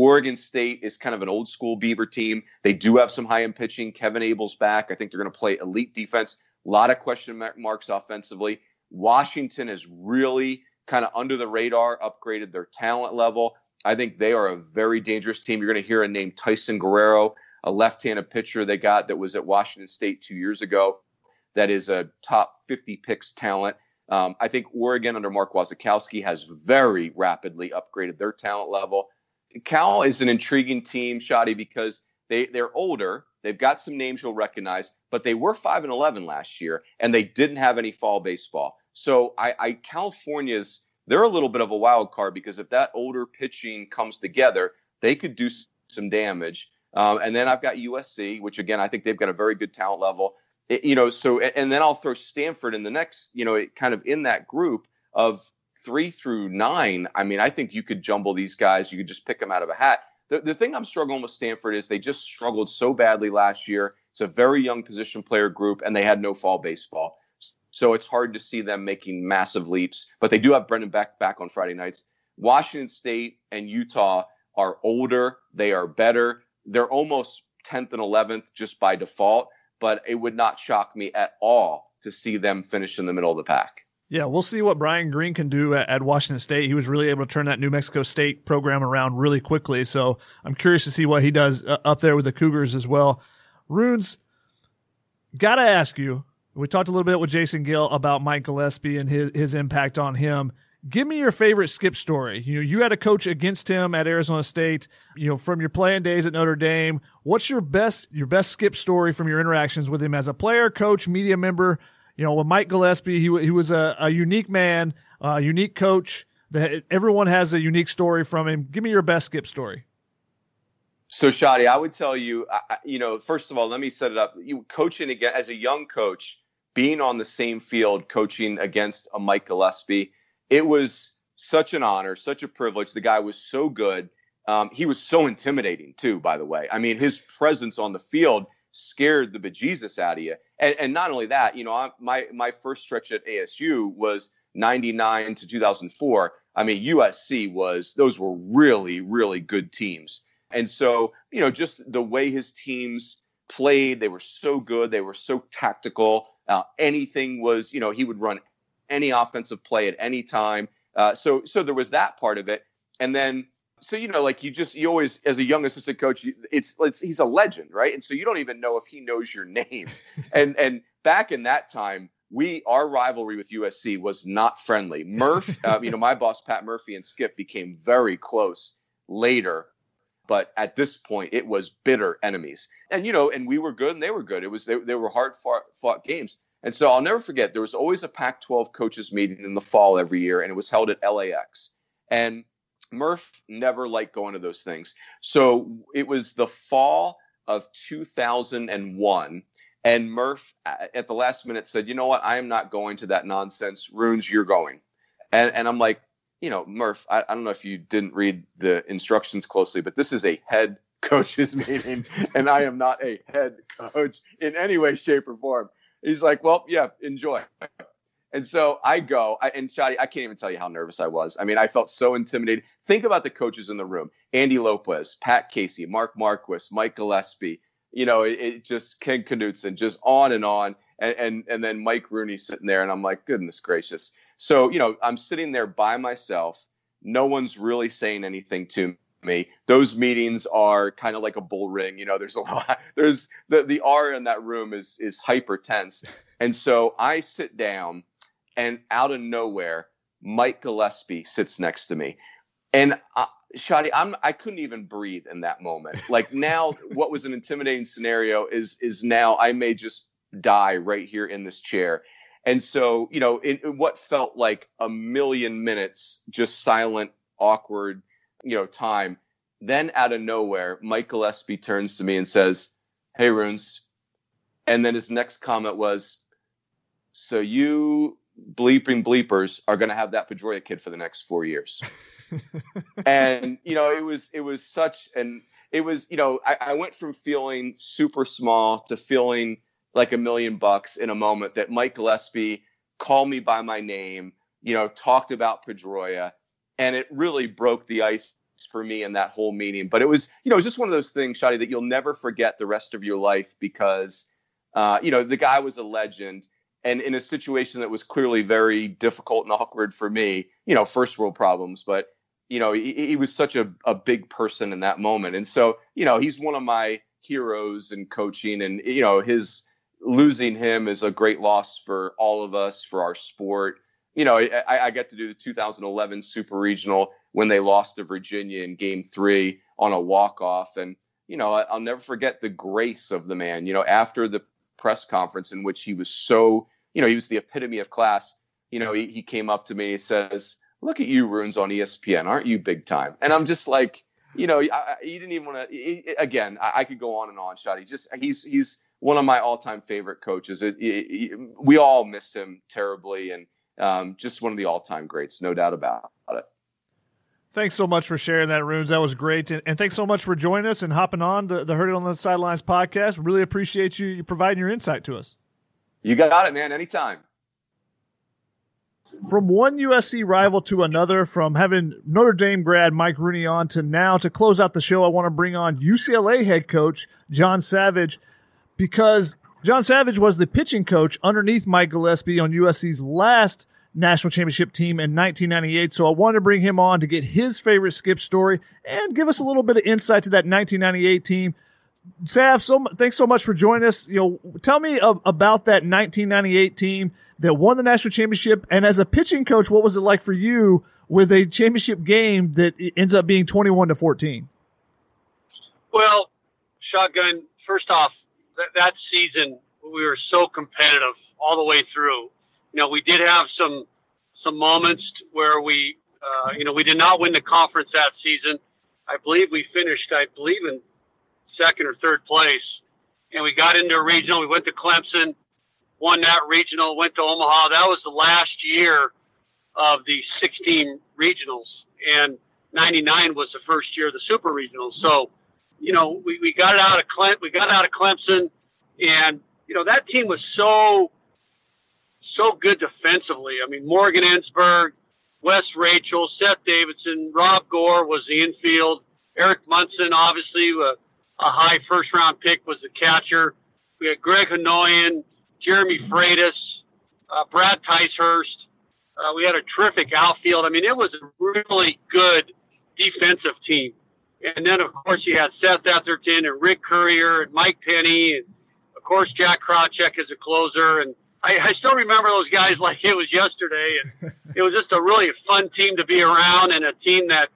Oregon State is kind of an old school Beaver team. They do have some high end pitching. Kevin Abel's back. I think they're going to play elite defense. A lot of question marks offensively. Washington is really kind of under the radar, upgraded their talent level. I think they are a very dangerous team. You're going to hear a name Tyson Guerrero a left-handed pitcher they got that was at Washington State two years ago. That is a top 50 picks talent. Um, I think Oregon under Mark Wasikowski has very rapidly upgraded their talent level. Cal is an intriguing team, Shotty, because they they're older. They've got some names you'll recognize, but they were five and eleven last year, and they didn't have any fall baseball. So I, I California's they're a little bit of a wild card because if that older pitching comes together, they could do some damage. Um, and then I've got USC, which again I think they've got a very good talent level. It, you know, so and then I'll throw Stanford in the next. You know, kind of in that group of three through nine. I mean, I think you could jumble these guys. You could just pick them out of a hat. The, the thing I'm struggling with Stanford is they just struggled so badly last year. It's a very young position player group, and they had no fall baseball. So it's hard to see them making massive leaps. But they do have Brendan Beck back on Friday nights. Washington State and Utah are older. They are better they're almost 10th and 11th just by default, but it would not shock me at all to see them finish in the middle of the pack. Yeah, we'll see what Brian Green can do at, at, Washington State. He was really able to turn that New Mexico State program around really quickly. So I'm curious to see what he does uh, up there with the Cougars as well. Runes, gotta ask you. We talked a little bit with Jason Gill about Mike Gillespie and his, his impact on him. Give me your favorite skip story. You know, you had a coach against him at Arizona State. You know, from your playing days at Notre Dame. What's your best your best skip story from your interactions with him as a player, coach, media member? You know, with Mike Gillespie, he he was a, a unique man, a unique coach. That everyone has a unique story from him. Give me your best skip story. So, Shotty, I would tell you, I, you know, first of all, let me set it up. You coaching again as a young coach, being on the same field, coaching against a Mike Gillespie it was such an honor, such a privilege. The guy was so good. Um, he was so intimidating too, by the way. I mean, his presence on the field scared the bejesus out of you. And, and not only that, you know, I, my my first stretch at ASU was 99 to 2004. I mean, USC was those were really really good teams. And so, you know, just the way his teams played, they were so good. They were so tactical. Uh, anything was, you know, he would run any offensive play at any time. Uh, so so there was that part of it, and then so you know like you just you always as a young assistant coach it's, it's he's a legend right and so you don't even know if he knows your name and and back in that time we our rivalry with USC was not friendly. Murph, uh, you know, my boss Pat Murphy and Skip became very close later, but at this point it was bitter enemies. And you know, and we were good and they were good. It was they, they were hard fought, fought games. And so I'll never forget there was always a Pac-12 coaches meeting in the fall every year, and it was held at LAX. And Murph never liked going to those things. So it was the fall of 2001 and Murph at the last minute said, "You know what? I am not going to that nonsense. Runes, you're going." And and I'm like, you know, Murph, I, I don't know if you didn't read the instructions closely, but this is a head coaches meeting, and I am not a head coach in any way, shape, or form. He's like, "Well, yeah, enjoy." And so I go, I, and Shotty, I can't even tell you how nervous I was. I mean, I felt so intimidated. Think about the coaches in the room: Andy Lopez, Pat Casey, Mark Marquess, Mike Gillespie, you know, it, it just Ken Knutson, just on and on. And, and and then Mike Rooney sitting there, and I'm like, goodness gracious. So you know, I'm sitting there by myself. No one's really saying anything to me. Those meetings are kind of like a bull ring. You know, there's a lot. There's the the R in that room is is hyper tense. And so I sit down, and out of nowhere, Mike Gillespie sits next to me, and I, Shotty, I'm I couldn't even breathe in that moment. Like now, what was an intimidating scenario is is now I may just die right here in this chair. And so, you know, in, in what felt like a million minutes, just silent, awkward, you know, time. Then out of nowhere, Mike Gillespie turns to me and says, "Hey, Runes," and then his next comment was, "So you bleeping bleepers are going to have that Pedroia kid for the next four years." and you know, it was it was such an it was you know I, I went from feeling super small to feeling like a million bucks in a moment that Mike Gillespie called me by my name, you know, talked about Pedroia, and it really broke the ice for me in that whole meeting. But it was, you know, it was just one of those things, Shotty, that you'll never forget the rest of your life because, uh, you know, the guy was a legend. And in a situation that was clearly very difficult and awkward for me, you know, first world problems, but you know, he, he was such a, a big person in that moment. And so, you know, he's one of my heroes in coaching and, you know, his losing him is a great loss for all of us, for our sport. You know, I, I get to do the 2011 Super Regional when they lost to Virginia in game three on a walk off. And, you know, I'll never forget the grace of the man, you know, after the press conference in which he was so, you know, he was the epitome of class. You know, he, he came up to me, he says, look at you, Runes on ESPN. Aren't you big time? And I'm just like, you know, I, he didn't even want to. Again, I, I, could go on and on. Shot. He just he's he's one of my all-time favorite coaches. It, it, it, we all missed him terribly, and um, just one of the all-time greats, no doubt about it. Thanks so much for sharing that, Runes. That was great. And, and, thanks so much for joining us and hopping on the, the Heard It on the Sidelines podcast. Really appreciate you, you providing your insight to us. You got it, man. Anytime from one USC rival to another, from having Notre Dame grad Mike Rooney on to now to close out the show, I want to bring on UCLA head coach John Savage because John Savage was the pitching coach underneath Mike Gillespie on USC's last national championship team in 1998. So I wanted to bring him on to get his favorite skip story and give us a little bit of insight to that 1998 team Sav, so thanks so much for joining us. You know, tell me about that 1998 team that won the national championship, and as a pitching coach, what was it like for you with a championship game that ends up being 21 to 14? Well, shotgun. First off, that season we were so competitive all the way through. You know, we did have some some moments where we, uh, you know, we did not win the conference that season. I believe we finished, I believe, in second or third place. And we got into a regional. We went to Clemson, won that regional, went to Omaha. That was the last year of the 16 regionals. And 99 was the first year of the super regionals. So, you know, we, we got it out of Clem, we got out of Clemson and, you know, that team was so, so good defensively. I mean, Morgan Ensberg, Wes Rachel, Seth Davidson, Robb Gorr was the infield. Eric Munson, obviously, uh, a high first round pick was the catcher. We had Greg Hanoyan, Jeremy Freitas, uh, Brad Ticehurst. Uh, we had a terrific outfield. I mean, it was a really good defensive team. And then, of course, you had Seth Etherton and Rik Currier and Mike Penney, and of course, Jack Krawczyk as a closer. And I, I still remember those guys like it was yesterday, and it was just a really fun team to be around, and a team that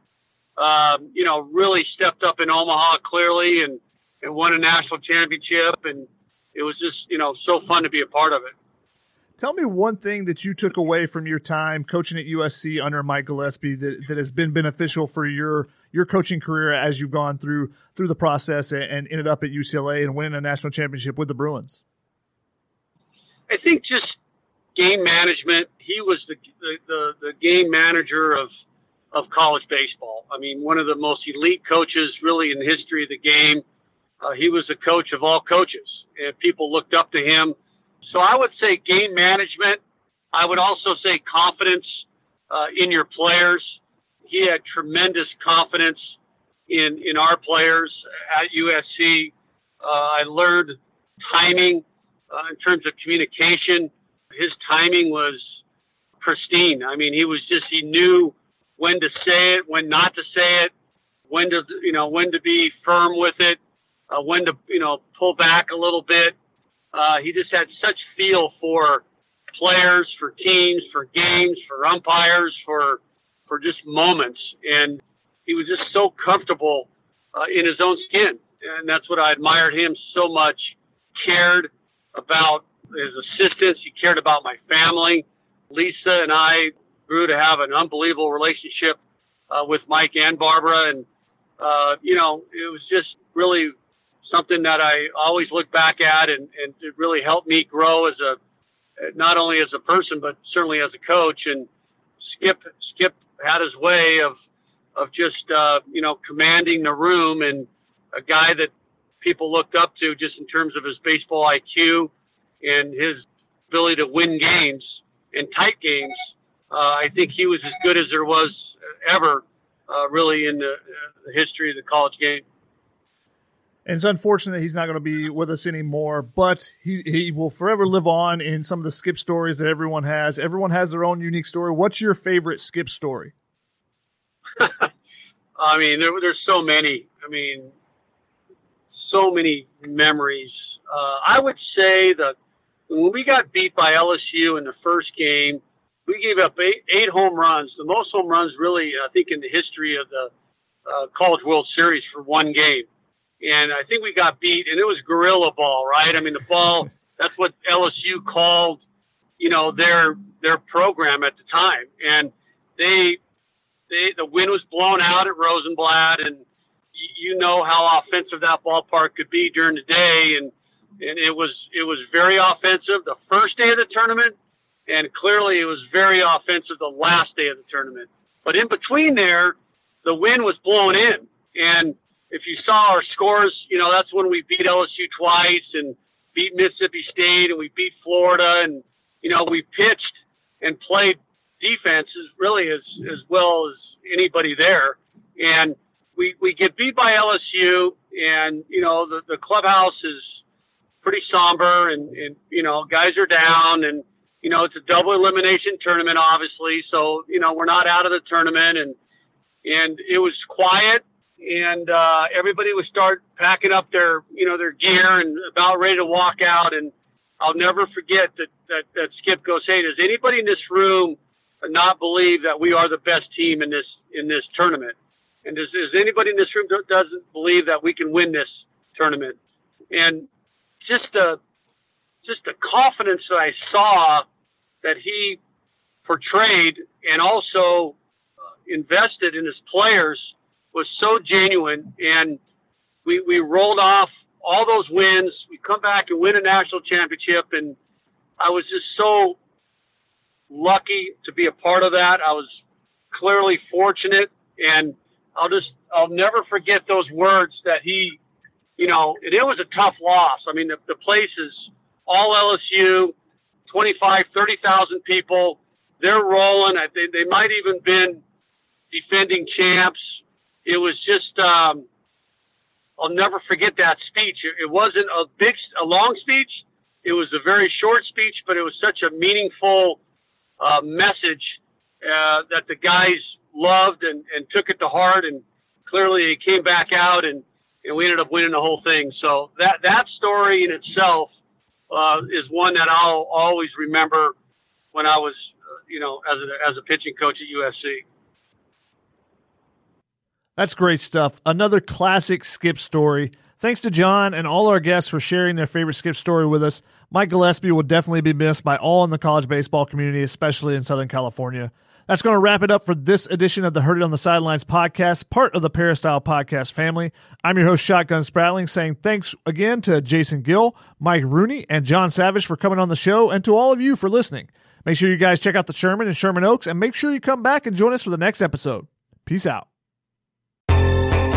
um, you know really stepped up in Omaha clearly and and won a national championship, and it was just you know so fun to be a part of it. Tell me one thing that you took away from your time coaching at USC under Mike Gillespie that, that has been beneficial for your your coaching career as you've gone through through the process and, and ended up at UCLA and winning a national championship with the Bruins. I think just game management. He was the the, the, the game manager of of college baseball. I mean, one of the most elite coaches really in the history of the game. Uh, he was the coach of all coaches, and people looked up to him so I would say game management. I would also say confidence uh, in your players. He had tremendous confidence in in our players at USC. Uh, I learned timing uh, in terms of communication. His timing was pristine. I mean, he was just he knew when to say it, when not to say it, when to you know when to be firm with it, uh, when to you know pull back a little bit. Uh, he just had such feel for players, for teams, for games, for umpires, for for just moments, and he was just so comfortable uh, in his own skin, and that's what I admired him so much. Cared about his assistance. He cared about my family. Lisa and I grew to have an unbelievable relationship uh, with Mike and Barbara, and uh, you know, it was just really something that I always look back at and, and it really helped me grow as a, not only as a person, but certainly as a coach. And Skip, Skip had his way of, of just, uh, you know, commanding the room and a guy that people looked up to just in terms of his baseball IQ and his ability to win games in tight games. Uh, I think he was as good as there was ever, uh, really in the, uh, the history of the college game. And it's unfortunate that he's not going to be with us anymore, but he, he will forever live on in some of the skip stories that everyone has. Everyone has their own unique story. What's your favorite skip story? I mean, there, there's so many. I mean, so many memories. Uh, I would say that when we got beat by LSU in the first game, we gave up eight, eight home runs, the most home runs really, I think, in the history of the uh, College World Series for one game and I think we got beat, and it was gorilla ball, right? I mean, the ball. that's what LSU called, you know, their their program at the time, and they they the wind was blown out at Rosenblatt, and you know how offensive that ballpark could be during the day, and and it was it was very offensive the first day of the tournament, and clearly it was very offensive the last day of the tournament. But in between there, the wind was blowing in, and if you saw our scores, you know, that's when we beat LSU twice and beat Mississippi State and we beat Florida and, you know, we pitched and played defense as really as, as well as anybody there. And we, we get beat by LSU and, you know, the, the clubhouse is pretty somber and, and, you know, guys are down and, you know, it's a double elimination tournament, obviously. So, you know, we're not out of the tournament and, and it was quiet and uh, everybody would start packing up their you know their gear and about ready to walk out. And I'll never forget that that, that Skip goes, "Hey, does anybody in this room not believe that we are the best team in this in this tournament? And does, does anybody in this room that doesn't believe that we can win this tournament?" And just a just the confidence that I saw that he portrayed and also uh, invested in his players was so genuine, and we we rolled off all those wins. We come back and win a national championship, and I was just so lucky to be a part of that. I was clearly fortunate, and I'll just I'll never forget those words that he, you know, it, it was a tough loss. I mean, the, the place is all LSU, 25, 30,000 people. They're rolling. I think they might even been defending champs it was just um, I'll never forget that speech. It, it wasn't a big, a long speech. It was a very short speech, but it was such a meaningful uh, message uh, that the guys loved and, and took it to heart. And clearly, it came back out, and, and we ended up winning the whole thing. So that that story in itself uh, is one that I'll always remember when I was, uh, you know, as a, as a pitching coach at USC. That's great stuff. Another classic skip story. Thanks to John and all our guests for sharing their favorite skip story with us. Mike Gillespie will definitely be missed by all in the college baseball community, especially in Southern California. That's going to wrap it up for this edition of the Heard It on the Sidelines podcast, part of the Peristyle podcast family. I'm your host, Shotgun Spratling, saying thanks again to Jason Gill, Mike Rooney, and John Savage for coming on the show, and to all of you for listening. Make sure you guys check out the Sherman and Sherman Oaks, and make sure you come back and join us for the next episode. Peace out.